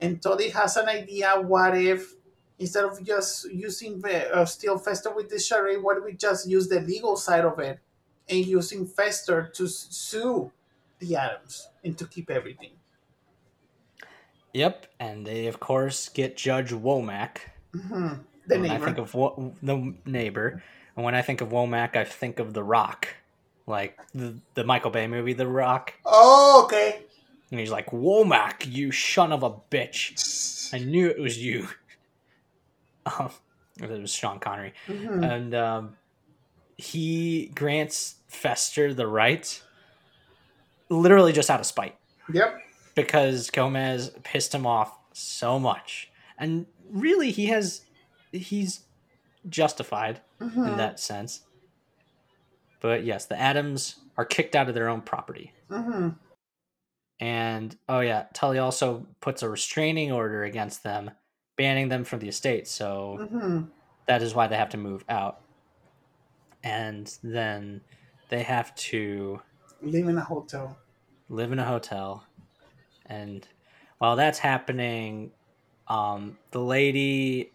And Toddy has an idea. What if instead of just using the uh, still Fester with the charade, what if we just use the legal side of it and using Fester to sue the Addams and to keep everything? Yep, and they of course get Judge Womack. hmm The when I think of Wo- the neighbor, and when I think of Womack, I think of The Rock, like the the Michael Bay movie, The Rock, oh, okay. and he's like, "Womack, you son of a bitch! I knew it was you." Um, it was Sean Connery, Mhm. and um, he grants Fester the right, literally just out of spite. Yep. because Gomez pissed him off so much. And really he has he's justified Mhm. in that sense. But yes, the Addams are kicked out of their own property. hmm And oh yeah, Tully also puts a restraining order against them, banning them from the estate. So hmm that is why they have to move out. And then they have to Live in a hotel. live in a hotel. And while that's happening, um, the lady,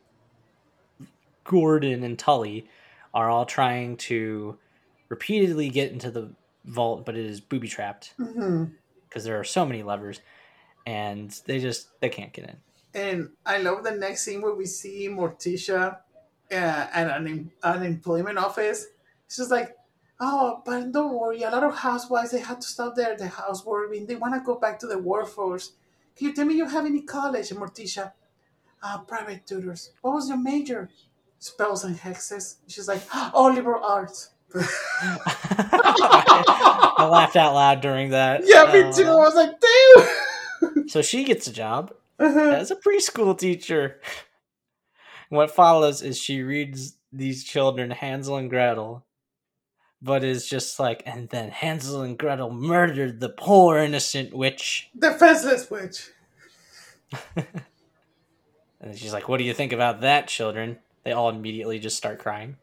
Gordon, and Tully are all trying to repeatedly get into the vault, but it is booby trapped because there are so many levers, and they just they can't get in. And I love the next scene where we see Morticia uh, at an em- unemployment office. She's like, "Oh, but don't worry. A lot of housewives they had to stop there. The housework. They want to go back to the workforce. Can you tell me you have any college, Morticia? Uh, private tutors. What was your major? Spells and hexes. She's like, "Oh, liberal arts." I laughed out loud during that. yeah, me Uh, too. I was like, "Damn." So she gets a job Uh-huh. as a preschool teacher. What follows is she reads these children Hansel and Gretel, but is just like, and then Hansel and Gretel murdered the poor innocent witch. Defenseless witch. And she's like, What do you think about that, children? They all immediately just start crying.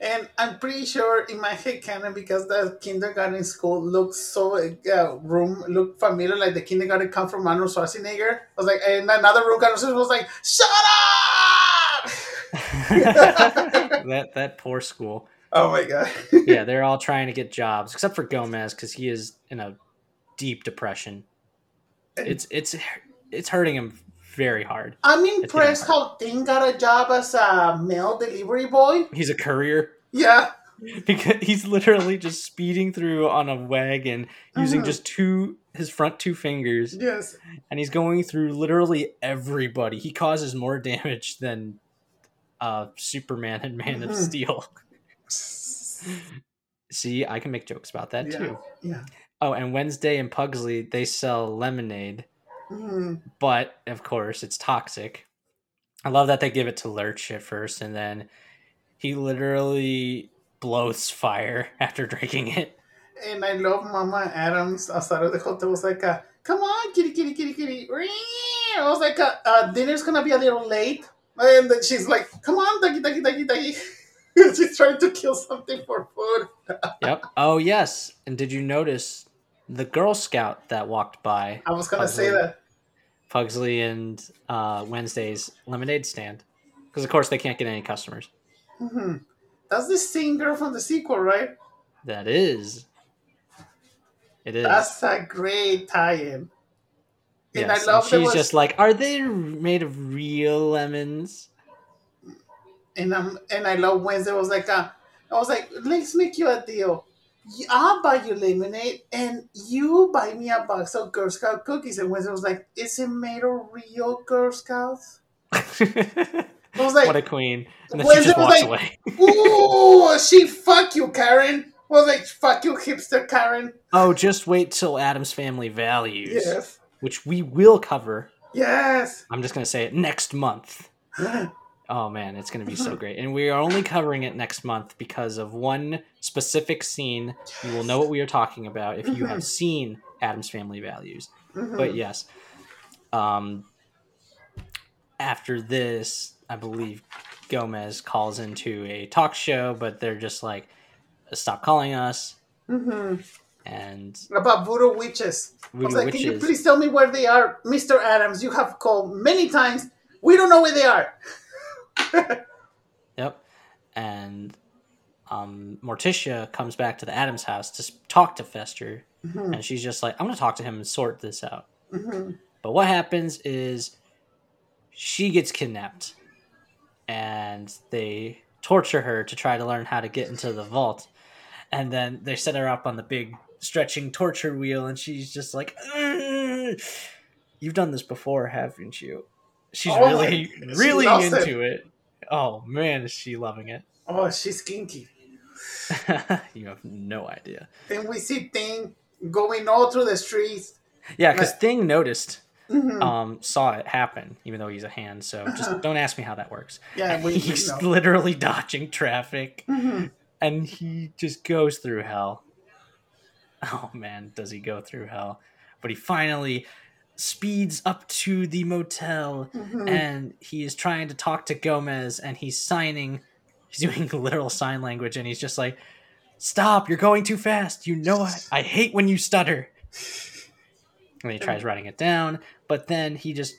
And I'm pretty sure in my head canon, because the kindergarten school looks so uh, room looked familiar, like the kindergarten come from Arnold Schwarzenegger. I was like, and another room Arnold Schwarzenegger was like, "Shut up!" that that poor school. oh my god. Yeah, they're all trying to get jobs, except for Gomez because he is in a deep depression. It's it's it's hurting him very hard. I'm impressed how Thing got a job as a mail delivery boy. He's a courier Yeah, because he's literally just speeding through on a wagon using Mhm. just two his front two fingers yes. and he's going through literally everybody. He causes more damage than uh Superman and Man of Mhm. Steel. See, I can make jokes about that yeah. too. Yeah. Oh, and Wednesday and Pugsley they sell lemonade, Mhm. but of course it's toxic. I love that they give it to Lurch at first, and then he literally blows fire after drinking it. And I love Mama Addams outside of the hotel was like, uh, "Come on, kitty, kitty, kitty, kitty." I was like, uh, uh, "Dinner's gonna be a little late," and then she's like, "Come on, doggy, doggy, doggy, doggy." she's trying to kill something for food. Yep. Oh yes, and did you notice the Girl Scout that walked by I was gonna say Pugsley. that. Pugsley and uh, Wednesday's lemonade stand? Because of course they can't get any customers. hmm That's the same girl from the sequel, right? That is. It is. That's a great tie-in. And Yes, I love and she's was, just like, are they made of real lemons? and um, and I love Wednesday was like, uh, I was like, let's make you a deal. I'll buy you lemonade, and you buy me a box of Girl Scout cookies. And Wednesday was like, is it made of real Girl Scouts? I was like, what a queen. And then Well, she was walks like- away. ooh, she fuck you, Karen. I was like, fuck you, hipster Karen. Oh, just wait till Addams family values, Yes, which we will cover. yes. I'm just going to say it next month. Oh man, it's going to be so great. And we are only covering it next month because of one specific scene. You will know what we are talking about if you have seen Addams Family Values. Mhm. But yes. Um after this, I believe Gomez calls into a talk show, but they're just like stop calling us Mhm. and About voodoo witches. I was voodoo like, can you please tell me where they are, Mr. Addams? You have called many times. We don't know where they are. Yep. And um, Morticia comes back to the Addams house to talk to Fester, Mhm. and she's just like, "I'm gonna talk to him and sort this out." Mhm. But what happens is she gets kidnapped, and they torture her to try to learn how to get into the vault, and then they set her up on the big stretching torture wheel, and she's just like, "Ugh." "You've done this before, haven't you?" She's Oh really, really into it. Oh man, is she loving it? Oh, she's kinky. you have no idea. Then we see Thing going all through the streets. Yeah, because Right. Thing noticed, Mhm. um, saw it happen, even though he's a hand. So just Uh-huh. don't ask me how that works. yeah, we, we he's know. literally dodging traffic, Mhm. and he just goes through hell. Oh man, does he go through hell? but he finally speeds up to the motel Mhm. and he is trying to talk to Gomez and he's signing he's doing literal sign language and he's just like stop you're going too fast. You know I, I hate when you stutter. And he tries writing it down but then he just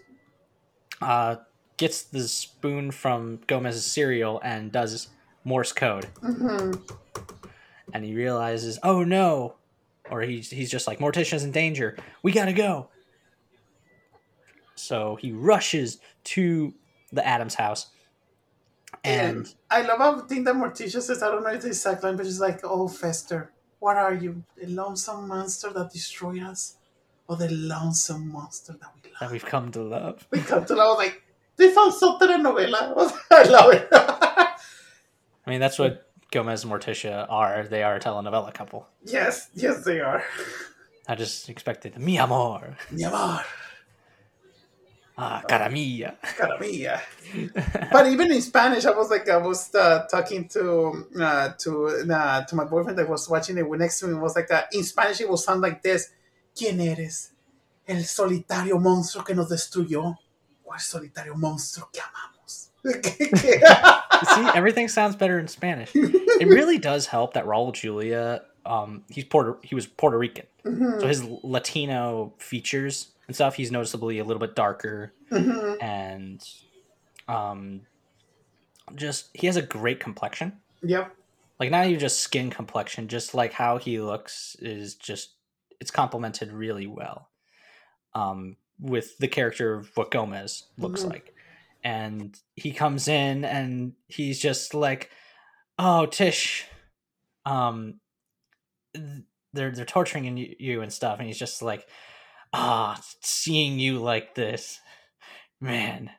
uh gets the spoon from Gomez's cereal and does Morse code. Mhm. and he realizes oh no. Or he's he's just like Morticia's in danger. We gotta go so he rushes to the Addams house and And I love how thing that Morticia says. I don't know if it's exact line, but she's like, "Oh, Fester, what are you? The lonesome monster that destroyed us, or the lonesome monster that we love? that love?" we've come to love We've come to love. Like they found something in novela. I love it. I mean that's what Gomez and Morticia are they are a telenovela couple yes, yes, they are. I just expected mi amor Mi amor, ah cara mia cara but even in Spanish, I was like, I was uh, talking to uh, to uh, to my boyfriend that was watching it next to me. It was like, uh, in Spanish, it will sound like this: ¿Quién eres? El solitario monstruo que nos destruyó, o el solitario monstruo que amamos. See everything sounds better in Spanish. It really does help that Raul Julia um he's Puerto he was Puerto Rican. Mhm, so his Latino features and stuff he's noticeably a little bit darker mhm. and um just he has a great complexion Yep. like not even just skin complexion just like how he looks is just it's complemented really well um with the character of what gomez looks Mhm. like and he comes in and he's just like oh tish um th- they're they're torturing you and stuff and he's just like ah seeing you like this man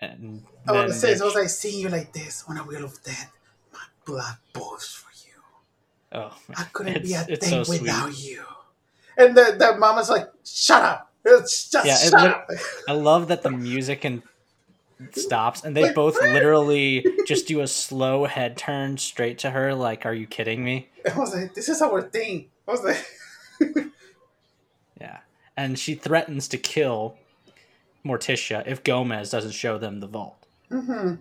and I want to say, it- was like, seeing you like this on a wheel of death, my blood boils for you. oh I couldn't be a It's- it's thing so sweet. without you. And the, the mama's like, shut up. It's just Yeah, shut up. I love that the music and stops and they both literally just do a slow head turn straight to her like are you kidding me? I was like, this is our thing. I was like, Yeah. And she threatens to kill Morticia if Gomez doesn't show them the vault. hmm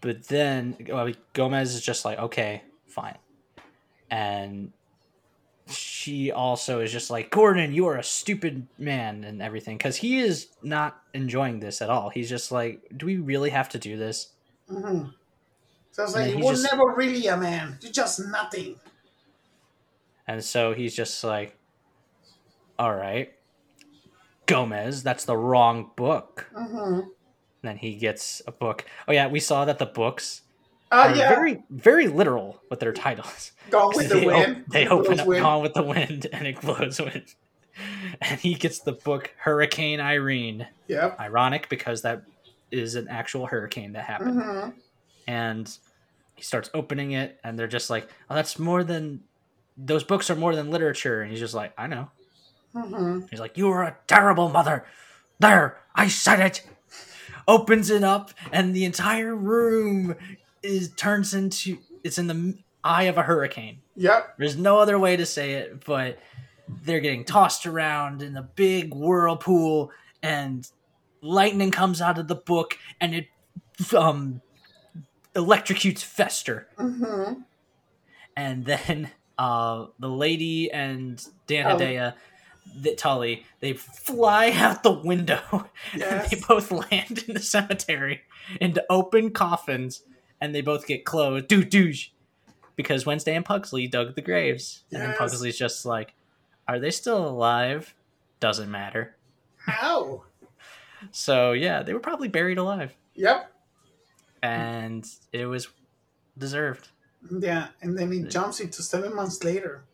But then well, Gomez is just like okay, fine. And she also is just like Gordon, you are a stupid man and everything cuz he is not enjoying this at all. He's just like do we really have to do this? hmm So I was And like, you were just- never really a man. You're just nothing. And so he's just like, all right, Gomez, that's the wrong book. hmm then he gets a book. Oh, yeah, we saw that the books Oh, are yeah. very, very literal with their titles. Gone with the they, wind. they open up wind. Gone with the Wind and it blows wind. And he gets the book Hurricane Irene. Yep. Ironic because that is an actual hurricane that happened. hmm and he starts opening it and they're just like oh that's more than those books are more than literature and he's just like i know hmm he's like you are a terrible mother there i said it opens it up and the entire room is turns into it's in the eye of a hurricane Yep. there's no other way to say it but they're getting tossed around in a big whirlpool and lightning comes out of the book and it um electrocutes fester Mm-hmm. and then uh the lady and Dan Oh. The Tully, they fly out the window and Yes. they both land in the cemetery into open coffins and they both get closed. Doo douche. Because Wednesday and Pugsley dug the graves. And then Pugsley's just like, Are they still alive? Doesn't matter. How? So yeah, they were probably buried alive. Yep. And it was deserved. Yeah. And then he jumps into seven months later.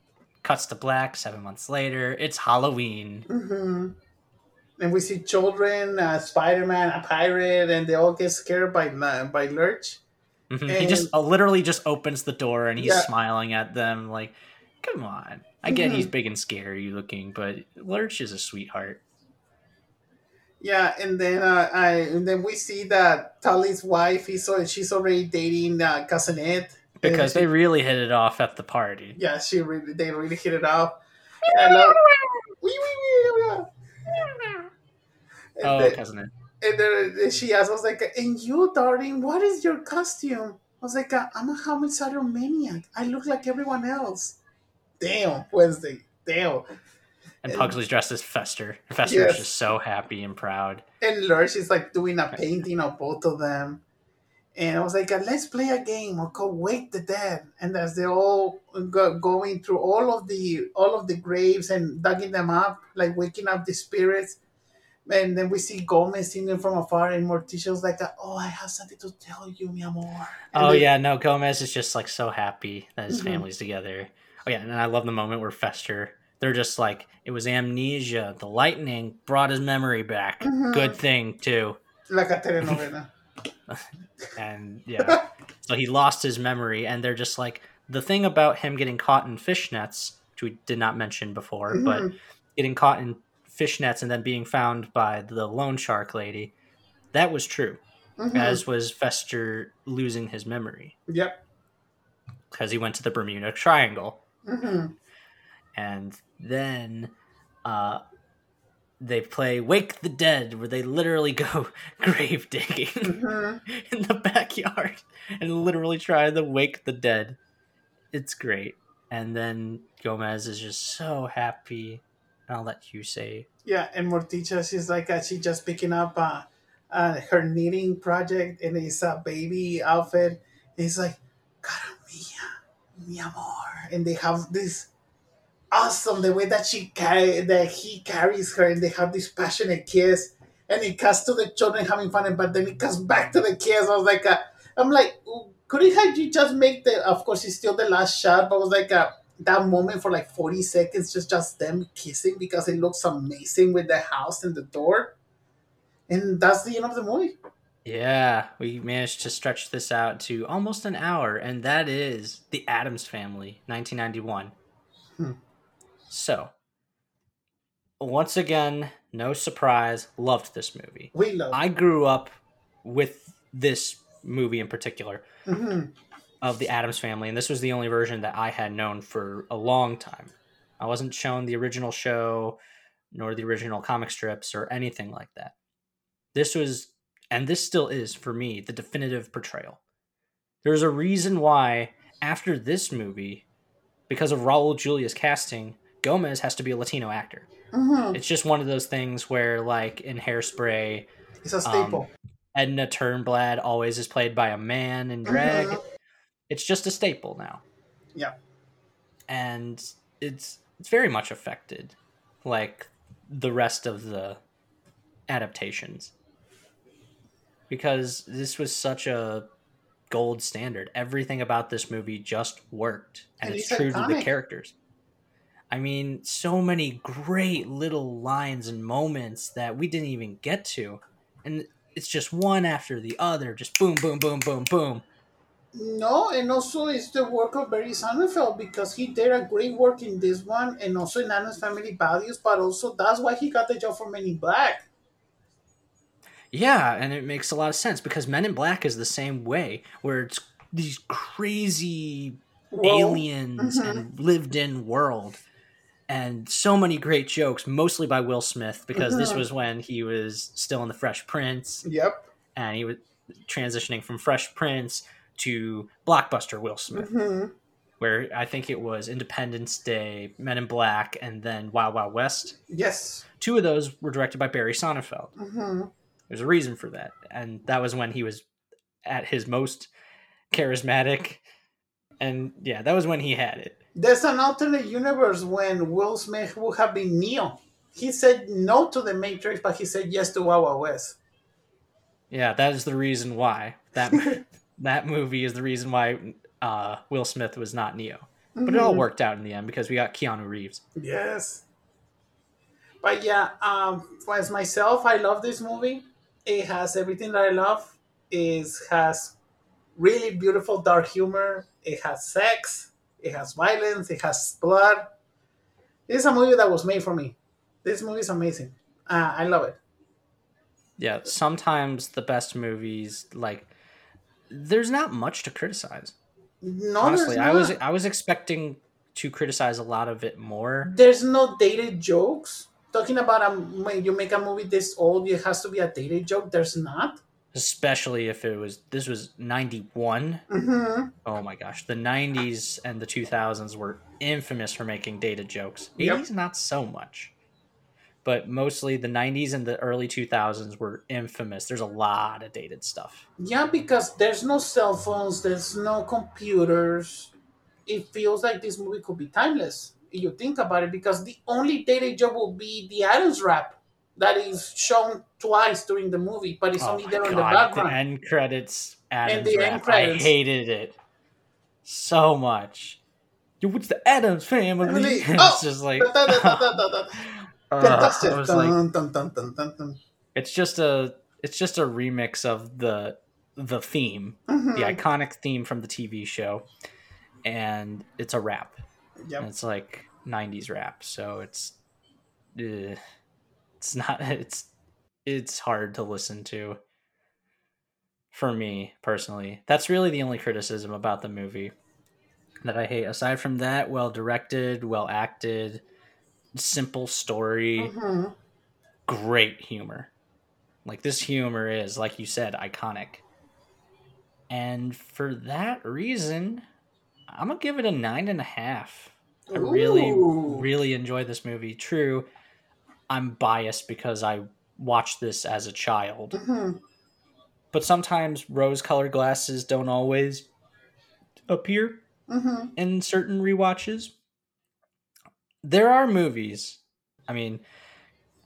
Cuts to black seven months later. It's Halloween. hmm And we see children, uh, Spider Man, a pirate, and they all get scared by by Lurch. Mhm. he just uh, literally just opens the door and he's Yeah. smiling at them like, "Come on." I get he's Mhm. big and scary looking, but Lurch is a sweetheart. Yeah, and then uh, I and then we see that Tully's wife. He's so she's already dating uh, Cousin Itt Because And they really hit it off at the party. yeah, she really they really hit it off. Uh, and Oh, then- cousin. And uh, then she asked, I was like, and you, darling, what is your costume? I was like, I'm a homicidal maniac. I look like everyone else. Damn, Wednesday. Damn. And Pugsley's dressed as Fester. Fester Yes. is just so happy and proud. And Lurch is like doing a painting of both of them. And I was like, let's play a game or called Wake the Dead. And as they're all go- going through all of the all of the graves and digging them up, like waking up the spirits. And then we see Gomez them from afar, and Morticia's like, "Oh, I have something to tell you, mi amor." And Oh yeah, no, Gomez is just like so happy that his Mhm. family's together. Oh yeah, and I love the moment where Fester they're just like it was amnesia. The lightning brought his memory back. Mhm. Good thing too. like a telenovela. And yeah. so he lost his memory and they're just like the thing about him getting caught in fishnets, which we did not mention before, but Mhm. getting caught in fishnets and then being found by the loan shark lady, that was true. Mhm. As was Fester losing his memory Yep. because he went to the Bermuda Triangle. hmm and then uh they play wake the dead where they literally go grave digging hmm in the backyard and literally try to wake the dead. It's great. And then gomez is just so happy. And i'll let you say Yeah, and Morticia, she's like, uh, she just picking up uh, uh, her knitting project, and it's a baby outfit. And he's like, cara mia, mi amor, and they have this awesome the way that she carry that he carries her, and they have this passionate kiss, and it cuts to the children having fun, and but then it cuts back to the kids. I was like, uh, I'm like, couldn't have you just make the? Of course, it's still the last shot, but it was like uh, that moment for like 40 seconds, just just them kissing because it looks amazing with the house and the door, and that's the end of the movie. yeah we managed to stretch this out to almost an hour and that is the Addams family 1991 Hmm. So once again no surprise loved this movie We love. I grew up with this movie in particular hmm of the Addams Family, and this was the only version that I had known for a long time. I wasn't shown the original show, nor the original comic strips, or anything like that. This was, and this still is for me, the definitive portrayal. There's a reason why, after this movie, because of Raul Julia's casting, Gomez has to be a Latino actor. hmm It's just one of those things where, like in Hairspray, It's a staple. Edna Turnblad always is played by a man in drag. Mhm. It's just a staple now. Yeah. And it's it's very much affected like the rest of the adaptations. Because this was such a gold standard. Everything about this movie just worked and, And it's it's true to the characters. I mean, so many great little lines and moments that we didn't even get to. And it's just one after the other, just boom, boom, boom, boom, boom. No, and also it's the work of Barry Sonnenfeld because he did a great work in this one and also in Addams Family Values, but also that's why he got the job for Men in Black. Yeah, and it makes a lot of sense because Men in Black is the same way, where it's these crazy aliens mhm. and lived in world. And so many great jokes, mostly by Will Smith, because this Mhm. was when he was still in the Fresh Prince, Yep. and he was transitioning from Fresh Prince to Blockbuster Will Smith, hmm where I think it was Independence Day, Men in Black, and then Wild Wild West. Yes. Two of those were directed by Barry Sonnenfeld. hmm There's a reason for that, and that was when he was at his most charismatic, and yeah, that was when he had it. There's an alternate universe when Will Smith would have been Neo. He said no to the Matrix, but he said yes to Wild West. Yeah, that is the reason why that that movie is the reason why uh, Will Smith was not Neo. But it all Mhm. worked out in the end because we got Keanu Reeves. Yes. But yeah, um, as myself, I love this movie. It has everything that I love. It has really beautiful dark humor. It has sex. It has violence. It has blood. It's a movie that was made for me. This movie is amazing. Uh, I love it. Yeah, sometimes the best movies like there's not much to criticize. No, Honestly, I was. I was expecting to criticize a lot of it more. There's no dated jokes. Talking about a, when you make a movie this old, it has to be a dated joke. There's not. Especially if it was this was 91 Mm-hmm. oh my gosh the 90s and the 2000s were infamous for making dated jokes 80s Yep. not so much but mostly the 90s and the early 2000s were infamous there's a lot of dated stuff Yeah, because there's no cell phones, there's no computers. It feels like this movie could be timeless. If you think about it, because the only dated joke will be the Addams rap that is shown twice during the movie, but it's oh only there in the background. end credits Addams the end credits. i hated it so much Yo, what's the Addams family? Family. it's Oh! just like Da, da, da, it's just a it's just a remix of the the theme Mhm. the iconic theme from the tv show and it's a rap and it's like 90s rap so it's uh, it's not it's it's hard to listen to for me personally that's really the only criticism about the movie that i hate aside from that well directed well acted simple story Mhm. great humor. Like this humor is, like you said, iconic. And for that reason, I'm gonna give it a nine and a half. I really, really enjoy this movie. True, I'm biased because I watched this as a child, Mhm. but sometimes rose-colored glasses don't always appear Mhm. in certain rewatches. There are movies. I mean,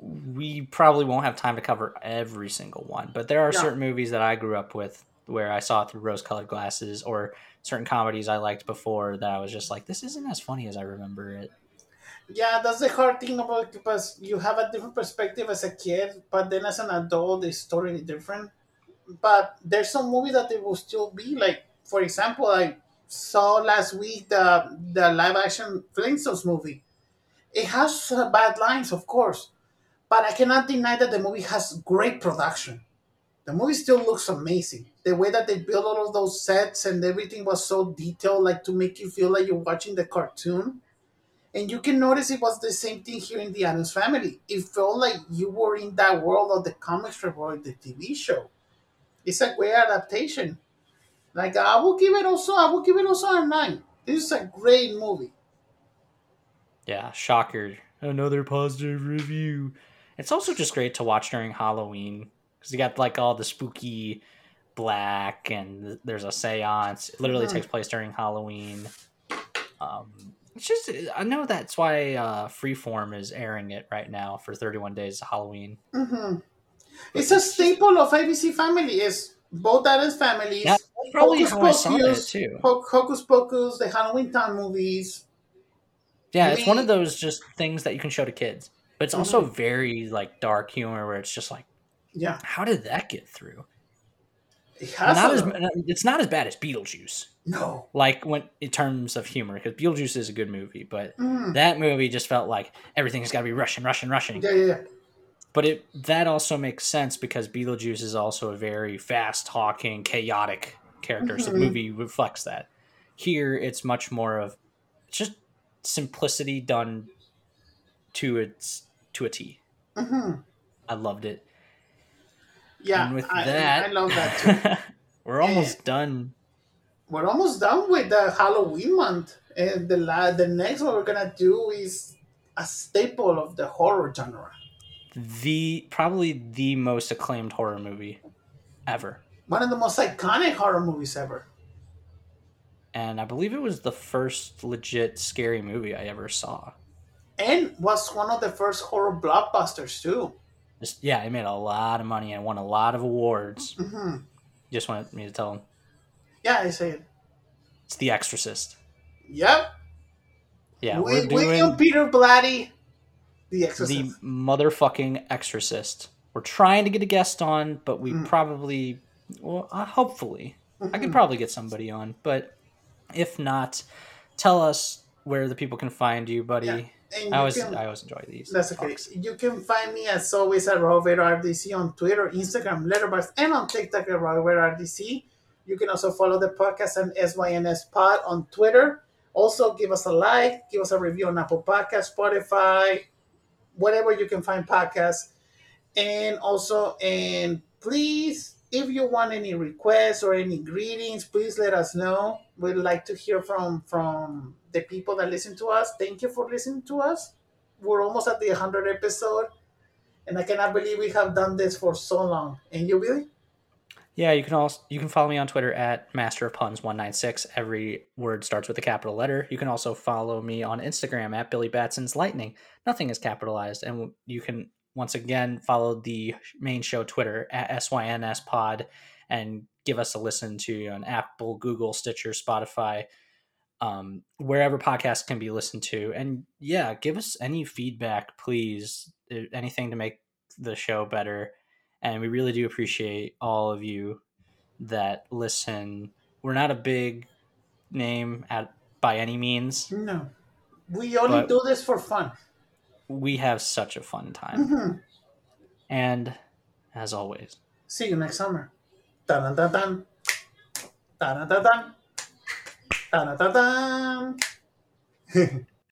we probably won't have time to cover every single one, but there are Yeah. certain movies that I grew up with where I saw through rose-colored glasses, or certain comedies I liked before that I was just like, this isn't as funny as I remember it. Yeah, that's the hard thing about because you have a different perspective as a kid, but then as an adult, it's totally different. But there's some movies that it will still be like, for example, I saw last week the the live action Flintstones movie. It has bad lines, of course, but I cannot deny that the movie has great production. The movie still looks amazing. The way that they built all of those sets and everything was so detailed, like to make you feel like you're watching the cartoon. And you can notice it was the same thing here in the Addams Family. It felt like you were in that world of the comic strip or the TV show. It's a great adaptation. Like I will give it also, I will give it also a nine. This is a great movie. Yeah, shocker. Another positive review. It's also just great to watch during Halloween because you got like all the spooky black and there's a seance. It literally Mhm. takes place during Halloween. Um, it's just I know that's why uh, Freeform is airing it right now for 31 days of Halloween. hmm It's a staple of ABC Family. It's both Addams families. Yeah, that's probably Hocus how I saw Pocus, too. Ho- Hocus Pocus, the Halloween Town movies. Yeah, it's one of those just things that you can show to kids, but it's also Mm-hmm. very like dark humor where it's just like, Yeah, how did that get through? It Not as it's not as bad as Beetlejuice. no. like when in terms of humor because beetlejuice is a good movie but Mm. that movie just felt like everything's got to be rushing rushing rushing Yeah, yeah, yeah. but it that also makes sense because beetlejuice is also a very fast talking chaotic character so the Mhm. movie reflects that here it's much more of just simplicity done to its to a t hmm i loved it Yeah, and with I, that I love that too. we're almost eh, done we're almost done with the Halloween month, and the la- the next one we're gonna do is a staple of the horror genre. the probably the most acclaimed horror movie ever One of the most iconic horror movies ever. and I believe it was the first legit scary movie I ever saw. And was one of the first horror blockbusters too. Just yeah, it made a lot of money and won a lot of awards. hmm Just wanted me to tell him Yeah, I say it. it's The Exorcist. Yep. Yeah, we're doing William Peter Blatty, The Exorcist. the motherfucking Exorcist. We're trying to get a guest on, but we Mm. probably, well, uh, hopefully, I could Mhm. probably get somebody on. But if not, tell us where the people can find you, buddy. Yeah, And I always, can- I always enjoy these. That's okay. talks. You can find me as always at Robert RDC on Twitter, Instagram, Letterboxd, and on TikTok at Robert RDC. You can also follow the podcast on SYNS Pod on Twitter Also, give us a like, give us a review on Apple Podcast, Spotify, whatever you can find podcasts. And also, and please, if you want any requests or any greetings, please let us know. We'd like to hear from from the people that listen to us. Thank you for listening to us. We're almost at the 100 episode, and I cannot believe we have done this for so long. And you, Billy? Yeah, you can also you can follow me on Twitter at Master of Puns one nine six. Every word starts with a capital letter. You can also follow me on Instagram at Billy Batson's Lightning. Nothing is capitalized, and you can once again follow the main show Twitter at SYNS Pod and give us a listen to on Apple, Google, Stitcher, Spotify, um, wherever podcasts can be listened to. And yeah, give us any feedback, please. Anything to make the show better and we really do appreciate all of you that listen. We're not a big name at by any means. No, we only do this for fun. We have such a fun time, mm-hmm. and as always, see you next summer. Dun dun dun dun dun dun dun タラタタン